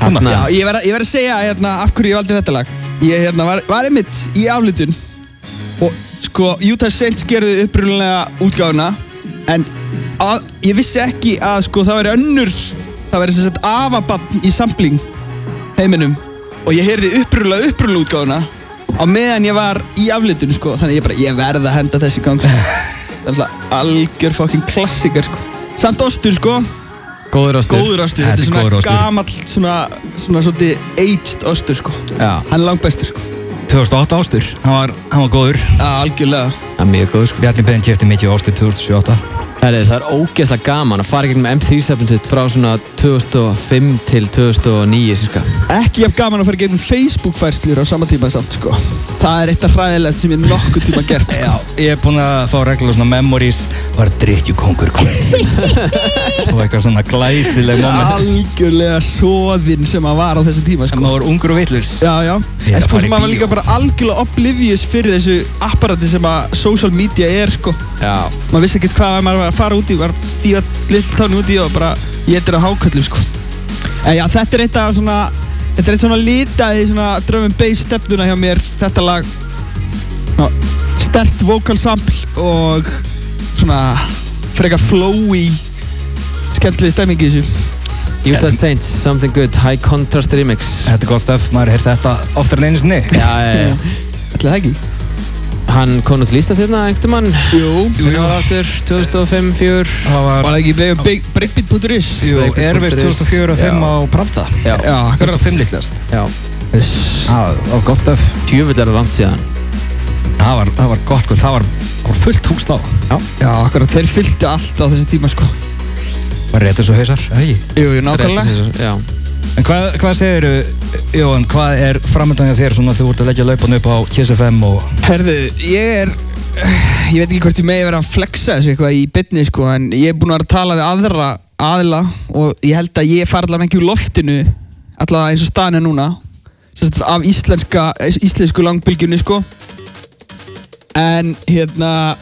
Já, ég verð að, ég verð að segja hérna, af hverju ég valdi þetta lag. Ég hérna, var, var einmitt í aflitun og sko Utah Saints gerðu upprunnulega útgáfuna en að, ég vissi ekki að sko það væri önnur það væri sem sagt afabann í sampling heiminum og ég heyrði upprunnulega upprunnulega útgáfuna á meðan ég var í aflitun sko. Þannig ég bara, ég verð að henda þessi gang sko. <laughs> það er alltaf algjör fucking klassikar sko. Samt ostur sko Góður ástur. góður ostur, Þetta er er góður svona ostur. gamall svona, svona svolítið aged ostur sko Já. hann er langbæstur sko 2008 ástur, hann var, hann var góður. Já, algjörlega Það er mjög góður sko. Bjarni Ben kefti mikið ástur 2007. Herri, það er ógeðslega gaman að fara gegnum MP3-sefnum sitt frá svona 2005 til 2009 cirka. ekki jafn gaman að fara gegnum Facebook færslur á sama tíma samt sko það er eitt af hræðilegast sem ég nokkuð tíma gert sko. <laughs> Já, ég er búinn að fá reglulega svona memories, var drittjukongur kvöld. <laughs> og eitthvað svona glæsileg moment. algjörlega soðinn sem að var á þessu tíma En sko maður var ungur og vitlaus. Já, já, Ég en sko í maður var líka bara algjörlega oblivious fyrir þessu apparati sem að social media er sko Já. maður vissi ekkert hvað maður var að fara út í var dífa litur þannig út í og bara ég er á háköllum sko en já þetta er eitt af svona þetta er eitt svona litaði svona drum and bass stefnuna hjá mér þetta lag ná, stert vocal sample og svona frekar flowy skemmtileg stemming í þessu Utah Saints, Something Good, High Contrast Remix. Þetta er gott stöf, maður heyrði þetta oftar en einu sinni. Já, já, já. Ætli það ekki? Hann til Íslands hérna einhvern mann. Jú. Jú. Áttur, 2005, 4. Það var, Var það ekki breakbeat.is? jú, Erfist 2004 og 5 á Pravda. Já. Já, akkurat 2005 líklast. Já. Það var gott stöf. Tjöfull er það langt síðan. Það var, það var gott, sko. það var, það var fullt hús þá. Já. Já, akkurat þeir fylltu allt á þessu tíma sko Var réttur svo hausar, eða ekki? Jú, jú, nákvæmlega Rétt Já. En hvað, hvað segir Jóhann, hvað er framöndan hjá þér svona þú ert að leggja laupan upp á Kiss FM og Herðu, ég er ég veit ekki hvort ég megi vera að flexa þessu eitthvað í bytni sko en ég er búinn að vera að tala við aðra aðila og ég held að ég fara allavega ekki úr loftinu allavega eins og staðan er núna af íslenska, íslensku langbylgjunni sko. En hérna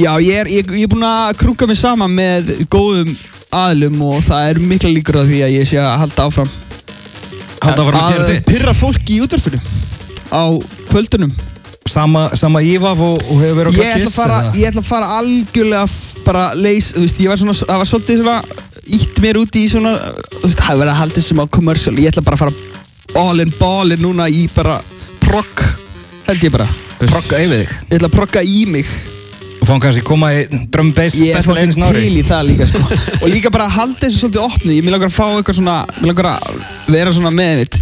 já ég er, ég, ég er búinn að krunga mig saman með góðum aðilum og það er mikla líkur á því að ég sé að halda áfram halda áfram að gera þitt? pyrra fólk í útvarfinu á kvöldunum Sama, sama ívaf og, og hefur verið á að eða? ég ætla að fara algjörlega bara leys, þú veist, ég var svona, það var svolítið svona, ítt mér út í svona, þú veist, það hefur verið að halda sem á commercial, ég ætla bara að fara all in ball in núna í bara progg, held ég bara. Progga yfir þig? Ég ætla að progga í mig. Og fáum kannski koma í drum bass Ég er special einu fokkin sinni ári? til í það líka, sko. <laughs> og líka bara að halda þessu svolítið opnu, ég vil langar að fá eitthvað svona, mér langar að vera svona með mitt,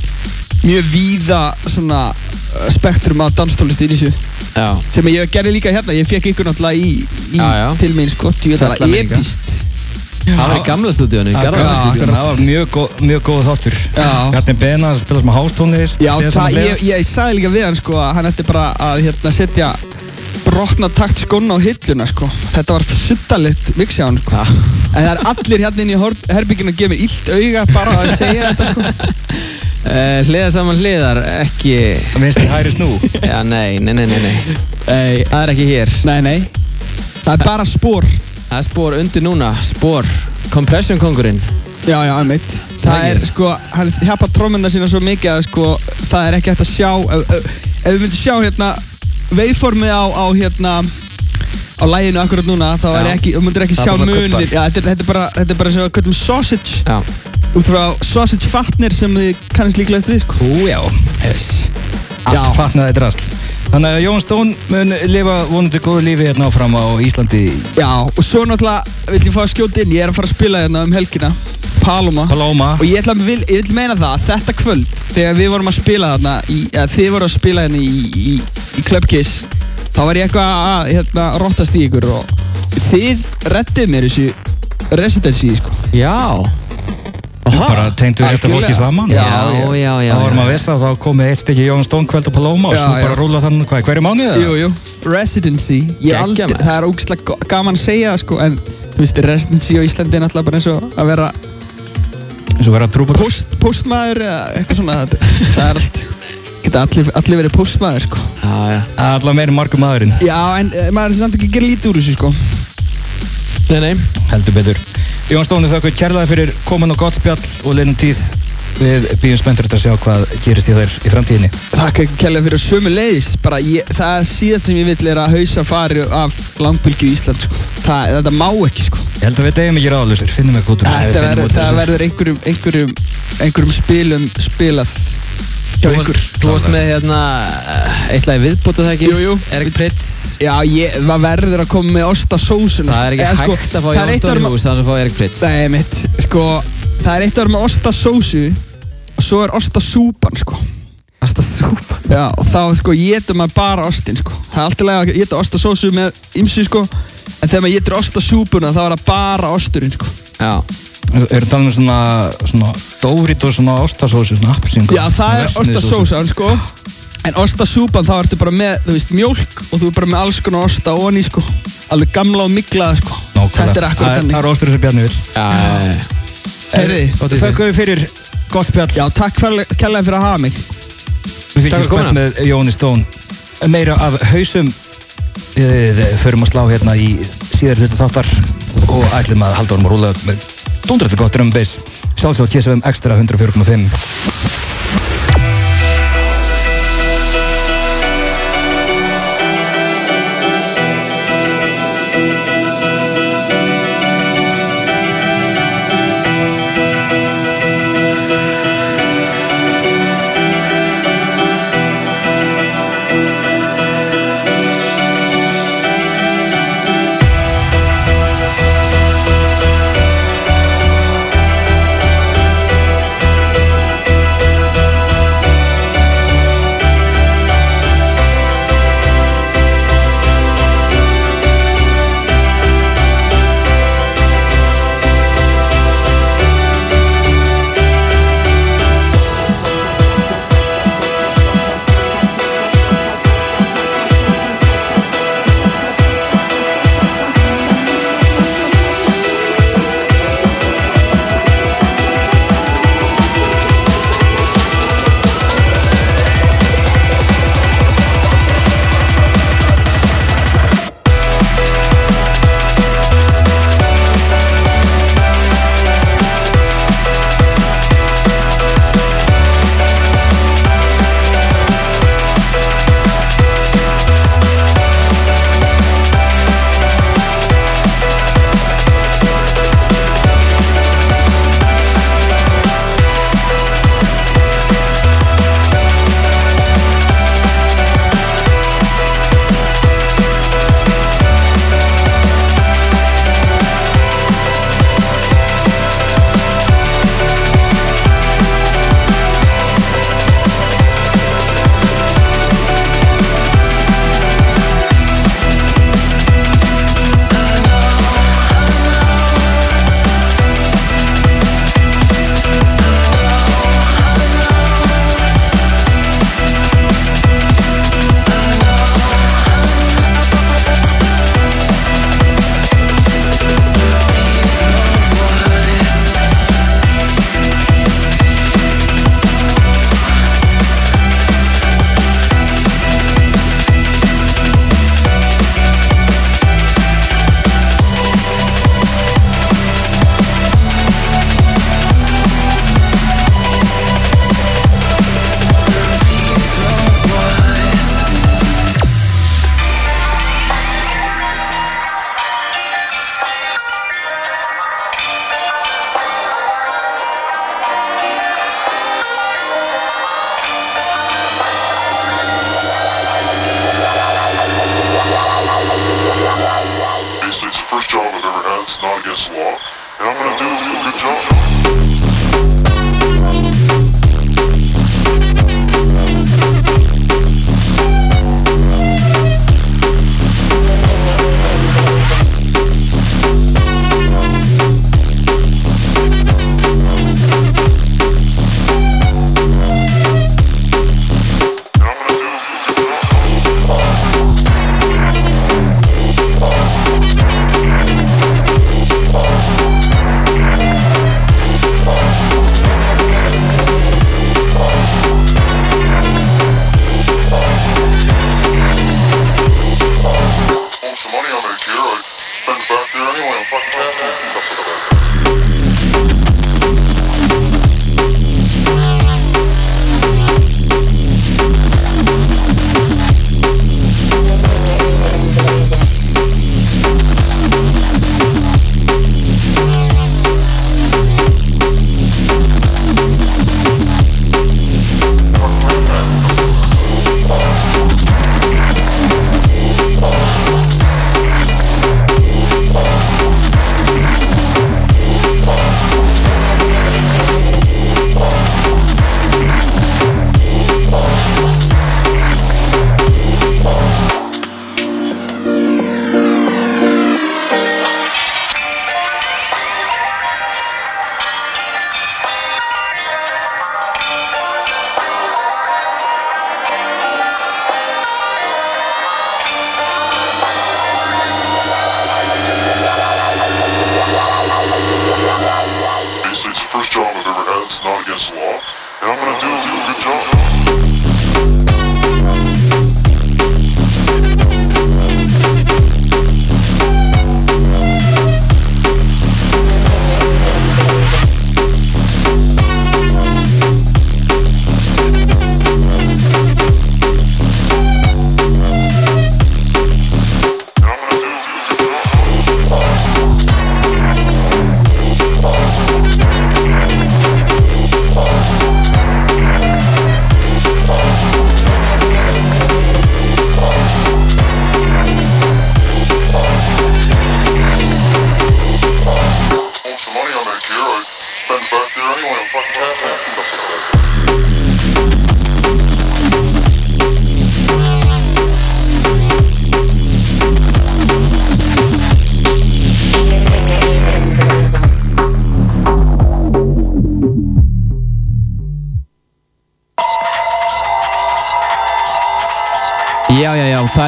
mjög víða svona uh, spektrum af danstónlist í þessu. Já. sem ég gerði líka hérna, ég fekk ykkur náttúrulega í, í Já, já. til mín sko, að Sælla var minningar. epist Það var í gamla stúdíónu, í Garðabæ Það var mjög góð, mjög góð þáttur Já. Bjarni Bena að spila smá hástónlist Já, það, ég, ég sagði líka við hann sko að hann ætti bara að hérna setja brotna takt skóna á hilluna sko þetta var suttalegt mixi á hann sko en það er allir hérna inn í herbygginu að gefa mér illt auga bara að segja þetta sko <laughs> Uh, hliða saman hliðar, ekki... Vinstri hæri snú? Já, nei, nei, nei, nei, nei. Nei, það er ekki hér. Nei, nei. Það er bara spór. Það er spór undir núna, spór. Compression kongurinn. Já, já, einmitt. Það er sko, hann hjapar trómmunna sína svo mikið að sko, það er ekki hægt að sjá, ef, ef, ef við myndum sjá hérna, veiformið á, á hérna, á læginu akkurat núna þá er Já. ekki, þú myndir ekki sjá svona munir. Já, þetta er, þetta er bara, þetta er bara við kallum sausage. Já. út frá sausage fatnir sem þið kannast líklegast við sko. Ú, já, yes. Allt fatnaði drast Þannig að Jón Stón mun lifa vonandi góðu lífi hérna áfram á Íslandi. Já, og svo náttúrulega vill ég fá að skjóta inn, ég er að fara að spila hérna um helgina Paloma. Paloma. Og ég, ætla, að vil, ég vil meina það, að þetta kvöld þegar við vorum að spila þarna í, eða þið voru að spila hérna í, í, í Club Kiss þá var ég eitthvað að hérna, rottast í ykkur og þið reddið mér þessu residency sko. Já. Bara tengdu þetta fólki saman. Já, já, já, já, Þá vorum að veist að þá komið eitt stykki Jón Stón kvöld og Paloma og svo bara rúla þann, hvað, hverju mánuði það? Jú, jú, residency. Ég aldrei. Það er ógæslega go- gaman að segja sko en þú veist, residency á Íslandi er náttúrulega bara eins og að vera Eins og vera trúbúr post, postmaður eða eitthvað svona það, það er allt geta allir, allir verið postmaður sko. Já, já. Alla meiri margum maðurinn. Já, en uh, maður er samt ekki að gera lítið úr þessu sko. Nei, nei. Heldur betur. Jón Stóni þakku kærlega fyrir komin og gott spjall og leinum tíð Við býjum spenntur að sjá hvað gerist í þær í framtíðinni. Ekki kærlega fyrir sömu leiðis bara ég, það síðast sem ég vill er að hausa fari af langbylgju í Ísland sko. það, þetta má ekki sko. Ég held að við deyjum ekki ráðlusir, finnum eitthvað út úr þessu, út úr það verður einhverjum, einhverjum, einhverjum spilum spilað hjá varst, þú varst með hérna eitt lagi viðbútið það ekki Jú, jú. Erik Pritz Já, ég, það verður að koma með ostasósun Það er ekki Eða, sko, hægt að fá það er með- hús þannig að fá Erik Pritz Það er mitt, sko Það er eitt ár með ostasósu og svo er ostasúpan, sko. Ostasúpan? Já, og þá, sko, getur maður bara ostin, sko. Það er alltaf lega að geta ostasósu með ymsu, sko En þegar maður getur ostasúpuna, þá er það bara osturinn, sko. Já. Er er það með svona, svona Dórít og svona ostasósu, svona appelsín Já, það er ostasósan, sko. En ostasúpan, þá ertu bara með, þú veist, mjólk og þú er bara með alls konar osta onni, sko. Alveg gamla og miklaða, sko. Þetta er akkurat þannig. Það er ostur sem Bjarni vil Já Heyrði, Þakku við fyrir. Gott spjall. Já, takk kærlega fyrir að hafa mig. Við fylgjum spennt með Jóni Stón Meira af hausum. Við förum að slá hérna í síðar hluta þáttar og ætlum að halda orðum að rúla með dundrættu gott drum bass. Sjálfsög TSFM Extra 104.5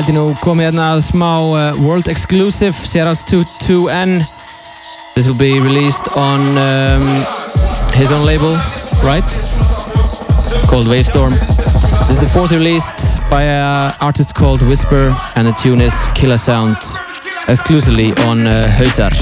held ég nú komið hérna að smá uh, World Exclusive, Sierras 22N This will be released on um, his own label, right? Called Wavestorm. This is the fourth released by an artist called Whisper and the tune is Killer Sound exclusively on uh, Hausar,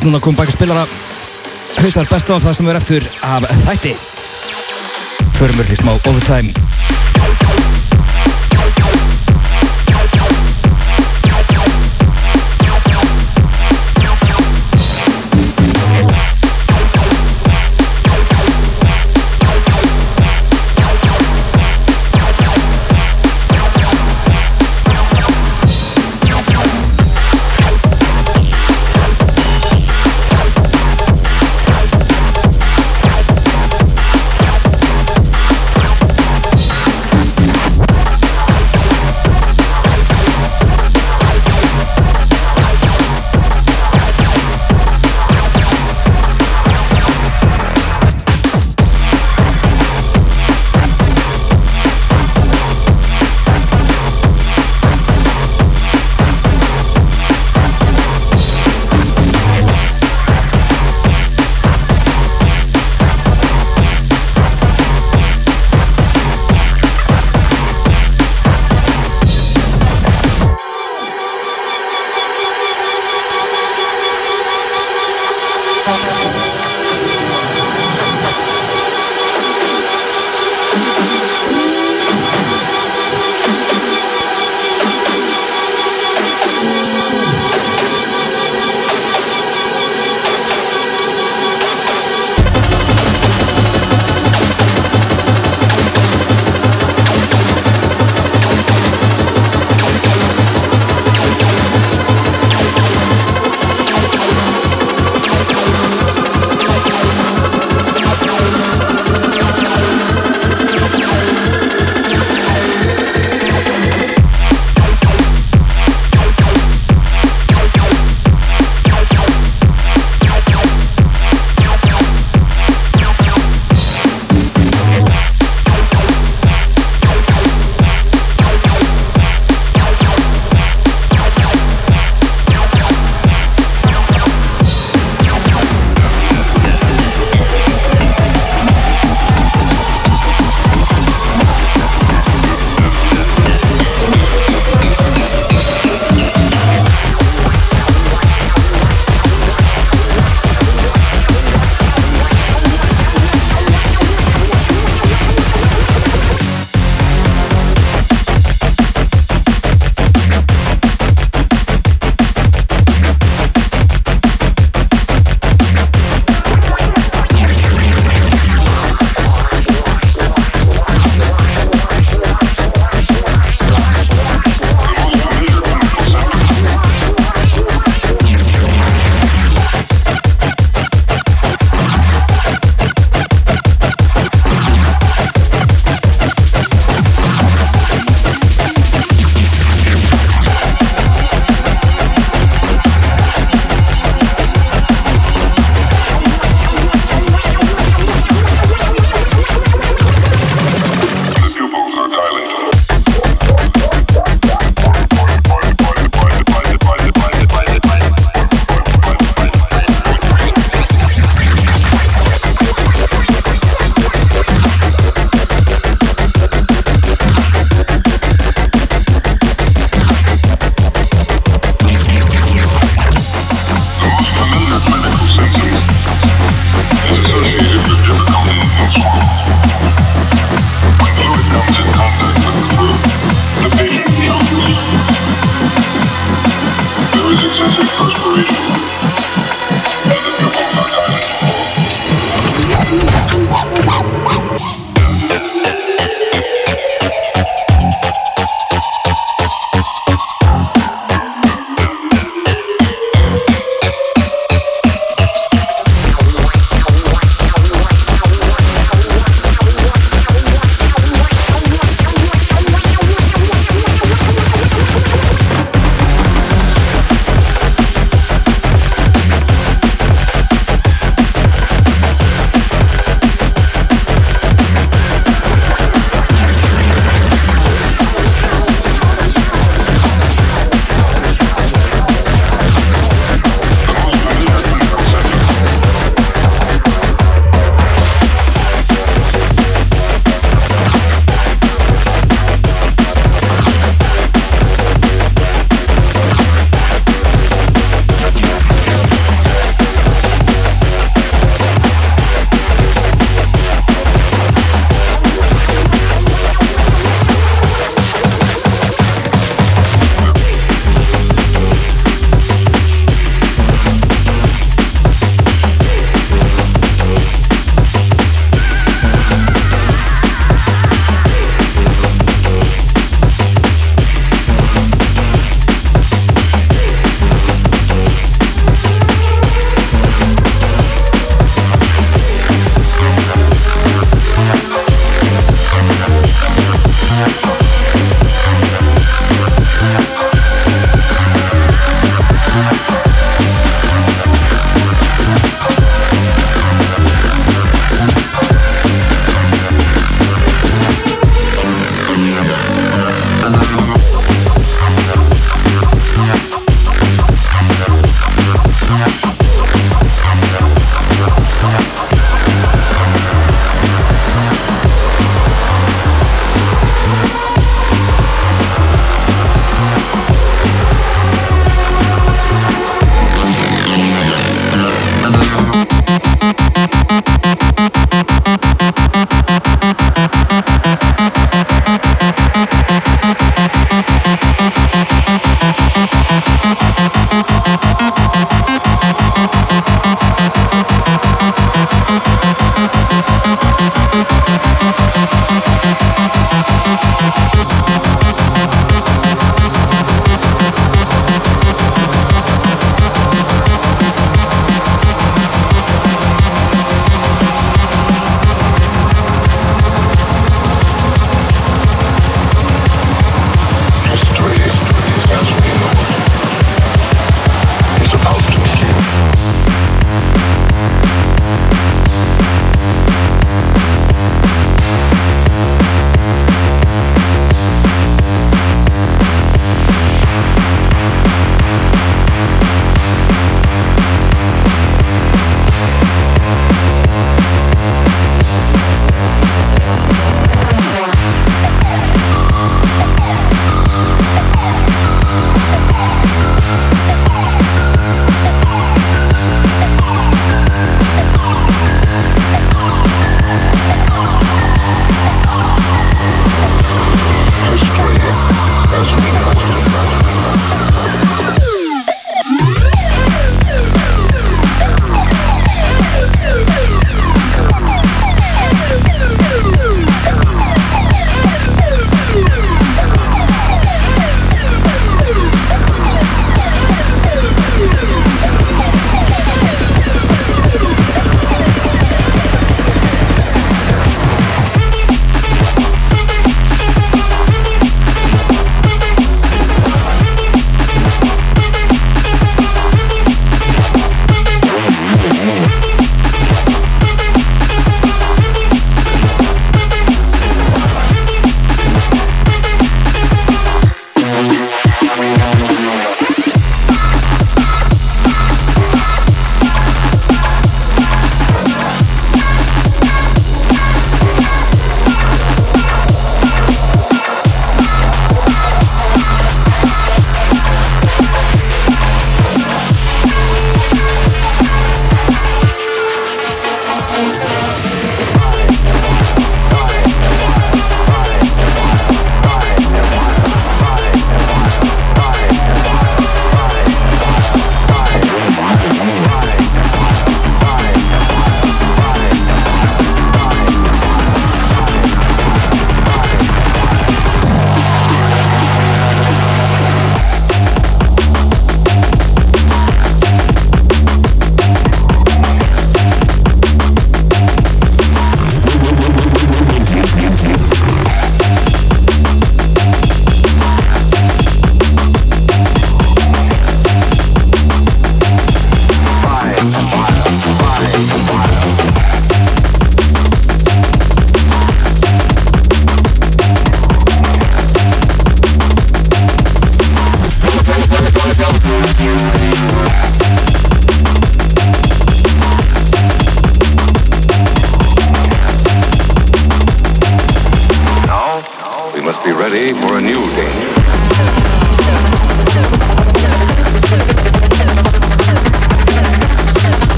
Tætald núna kom baki spilara. Hausar best á það sem er eftir af þætti. Förum við til smá overtime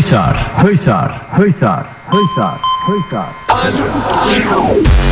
Hausar, hausar, hausar, hausar, hausar, hausar Riot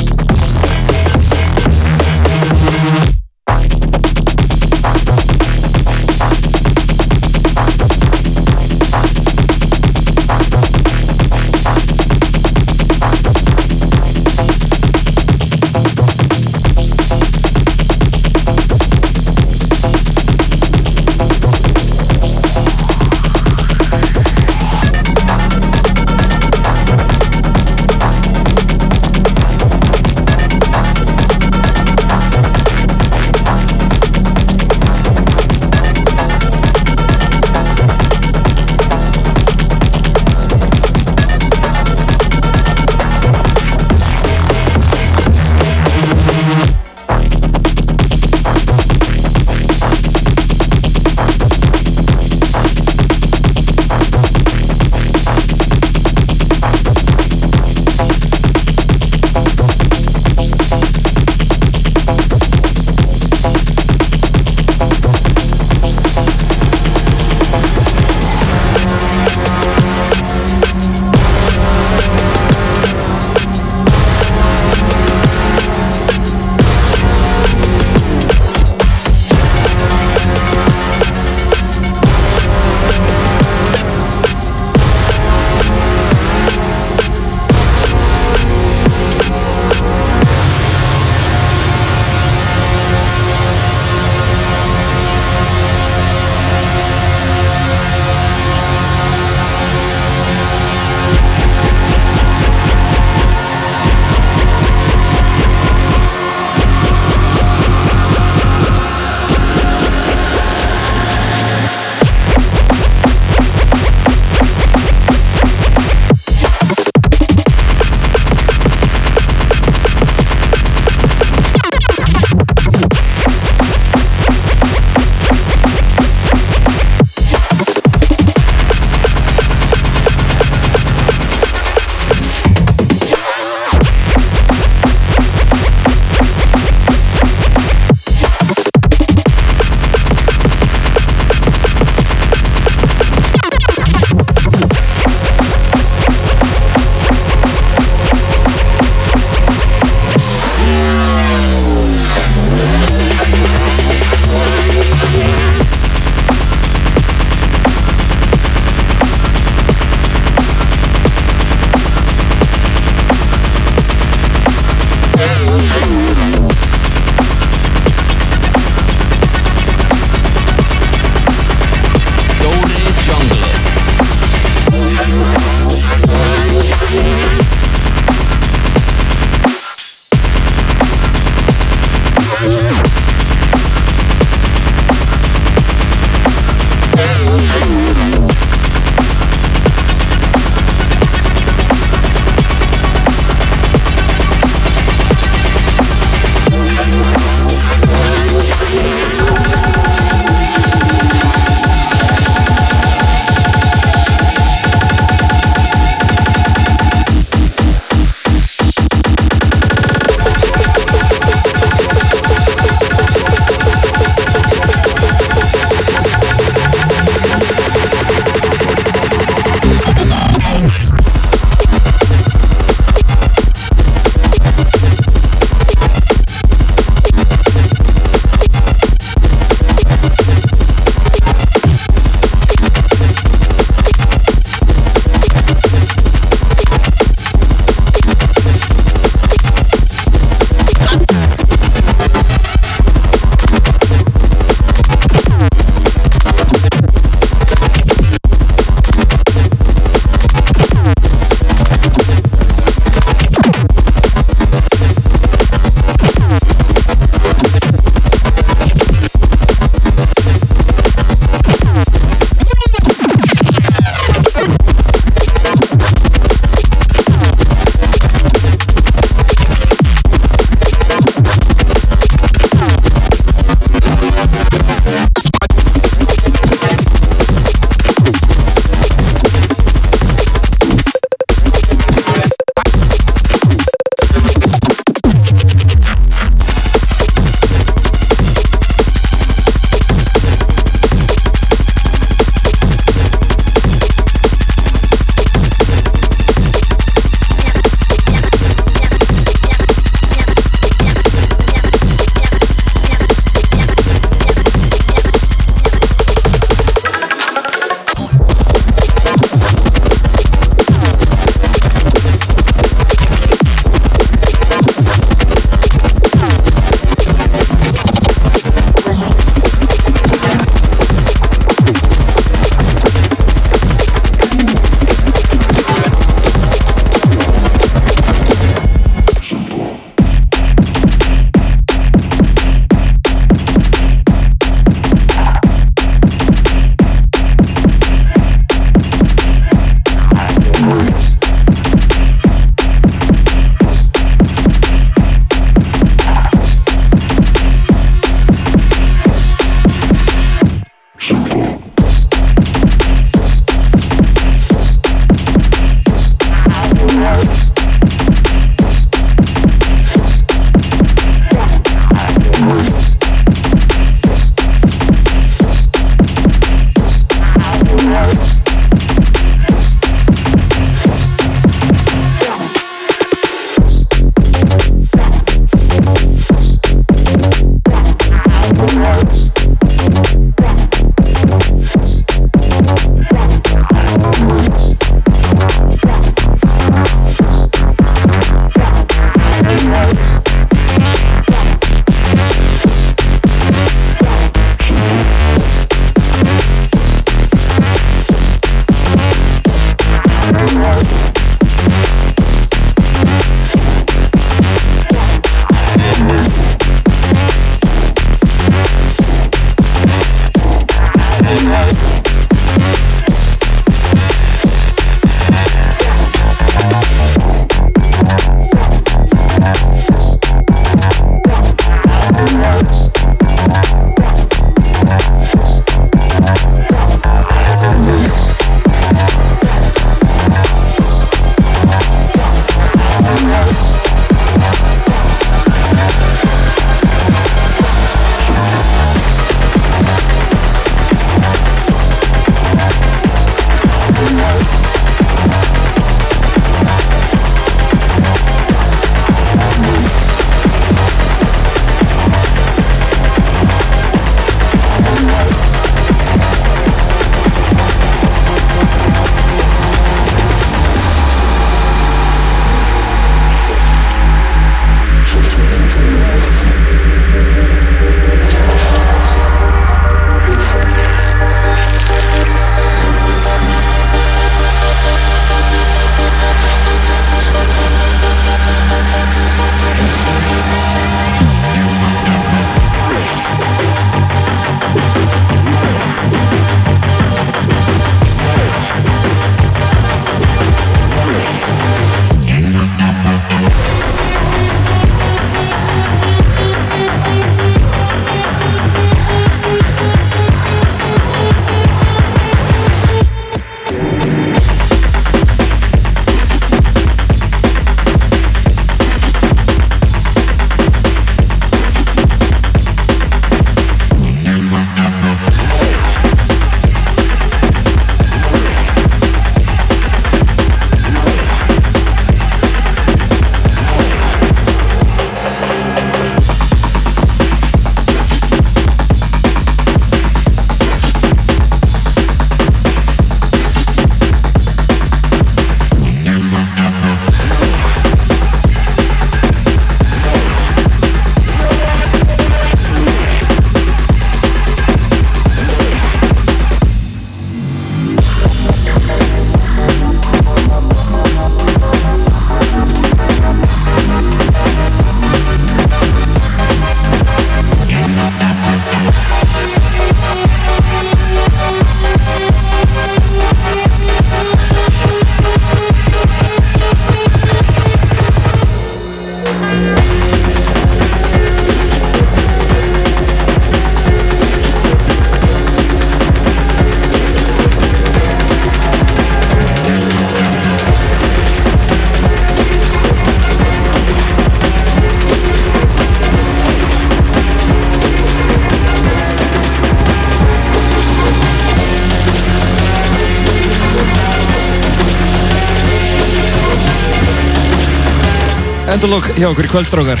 Endalók hjá okkur í kvöldstrákar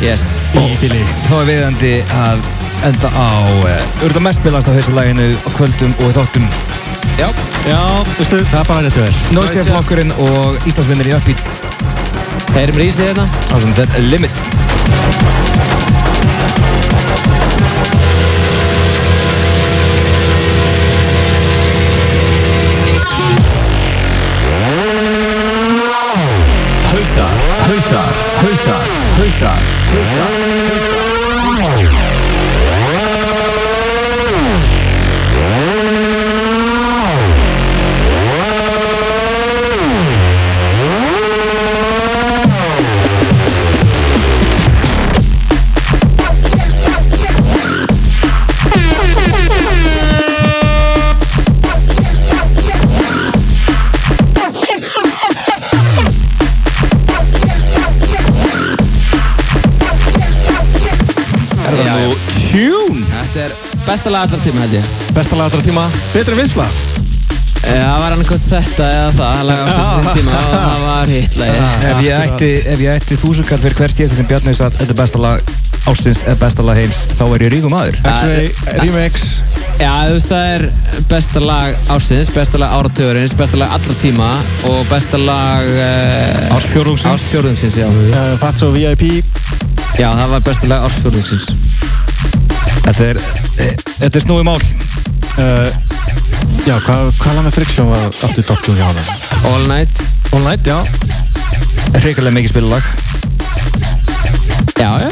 Yes. Í bíli Þá er viðandi að enda á uh, Urða mest spilast á þessu læginu á kvöldum og í þáttum. Já. Já, veistu, það er bara réttu vel Noisef flokkurinn og Íslandsvinnir í Upbeats. Heyrim rísið hérna. Á svona Dead Limit Hausar, hausar, hausar, hausar, hausar, besta lag allra tíma held ég. Besta lag allra tíma, betri en vifla Það var annað þetta eða það lag á þessu tíma og það var hitt lagið. Ef ég ætti, ef ég ætti þúsundkall fyrir hver stíð sem Bjarni sagði þetta er besta lag ársins eða besta lag heims þá er ég ríkum maður. X-Ray, Remix Já, þú veist það er besta lag ársins, besta lag áratugurins, besta lag allra tíma og besta lag uh, Ársfjórðungsins. Ársfjórðungsins, já. Uh, Fatso VIP Já, það var besta lag ársfjórðungsins Þetta er, þetta er snúið mál. Uh, Já, hvað hva lag með Friction var aftur dokkjum hjá hann? All Night. All Night, já. Hrikalega mikið spilalag. Já, já.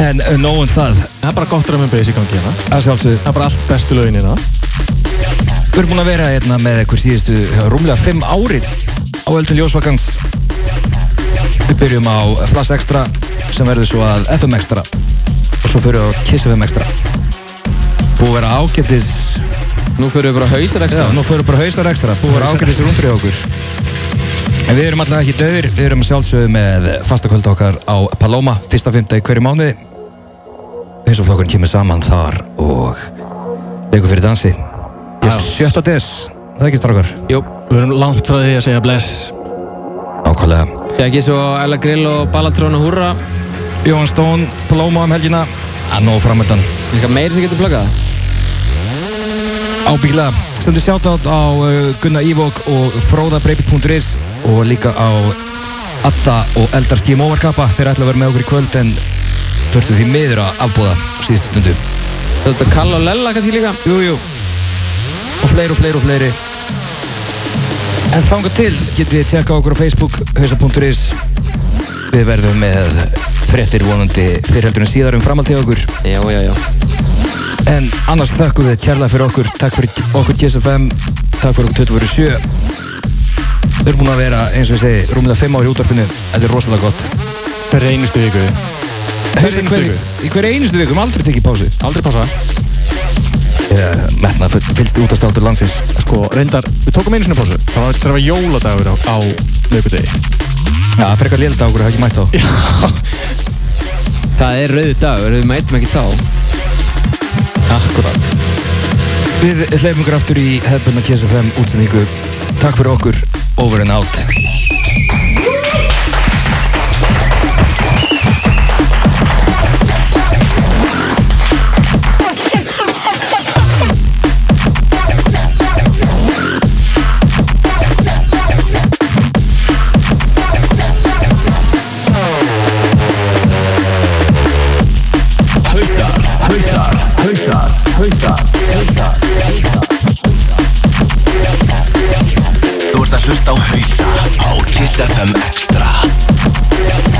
En uh, nóg um það. Það er bara gott drum and bass í gangi hérna. Að sjálfsögðu. Það er bara allt bestu lögin hérna. Við erum búin að vera hérna með eitthvað síðustu rúmlega 5 ári á Öldun Ljósvakans Við byrjum á Flash Extra sem verður svo að FM Extra og svo fyrir við á Kiss FM Extra Búið að vera ágættis Nú fyrir við bara hausar Já, ekstra. Nú fyrir við bara hausar ekstra. Búið að vera ágættis rúndri okkur. En við erum alltaf ekki döðir Við erum sjálfsögðu með fastakvöld okkar á Paloma fyrsta fymta í hverju mánuði. Og flokkurinn kemur saman þar og leikur fyrir dansi. Sjötta des, það er ekki strákar? Jú. Við erum langt frá því að segja bless. Ákvæmlega Það ekki svo Ella Grill og Ballatrón og Húrra Jóhann Stón, Paloma um helgina. Að nóg framöndan Eitthvað meir sem getur plöggað Ábyggilega, stendur sjátátt á uh, Gunnar Ívok og fróðabreipit.is og líka á Atta og Eldars Team Overkappa þeir ætla að vera með okkur í kvöld en þurftu því miður að afbúða síðustu stundu. Þú ert að kalla og lella kannski líka? Jú, jú. Og fleiri og fleiri og fleiri. En þanga til getið þið tjekka okkur á Facebook hausa.is Við verðum með fréttir vonandi fyrirheldur en síðar um framhaldið okkur. Já, já, já. En annars þakkum við kærlega fyrir okkur. Takk fyrir okkur KSFM Takk fyrir okkur 24 Við erum búin að vera, eins og ég segi, rúmlega 5 ári í útvarpinu. Þetta er rosalega gott. Hver einustu viku. Hver einustu viku? Í hver einustu viku, við aldrei tekið pásu. Aldrei pása uh, Metna fylgst útastáttur landsins. Sko, reyndar, við tókum einu sinni pásu. Það var það var jóladagur á, á lögudegi Já, það fer eitthvað lélega dagur, það ekki mætt þá. Það er rauði dagur, við mætum ekki þá. Akkurat Við hleypum ykkur aftur í hefðbundna KSFM útsendingu. Takk fyrir okkur, over and out hlusta Hlusta Þú ert að hlusta á hlusta á Kiss FM Extra.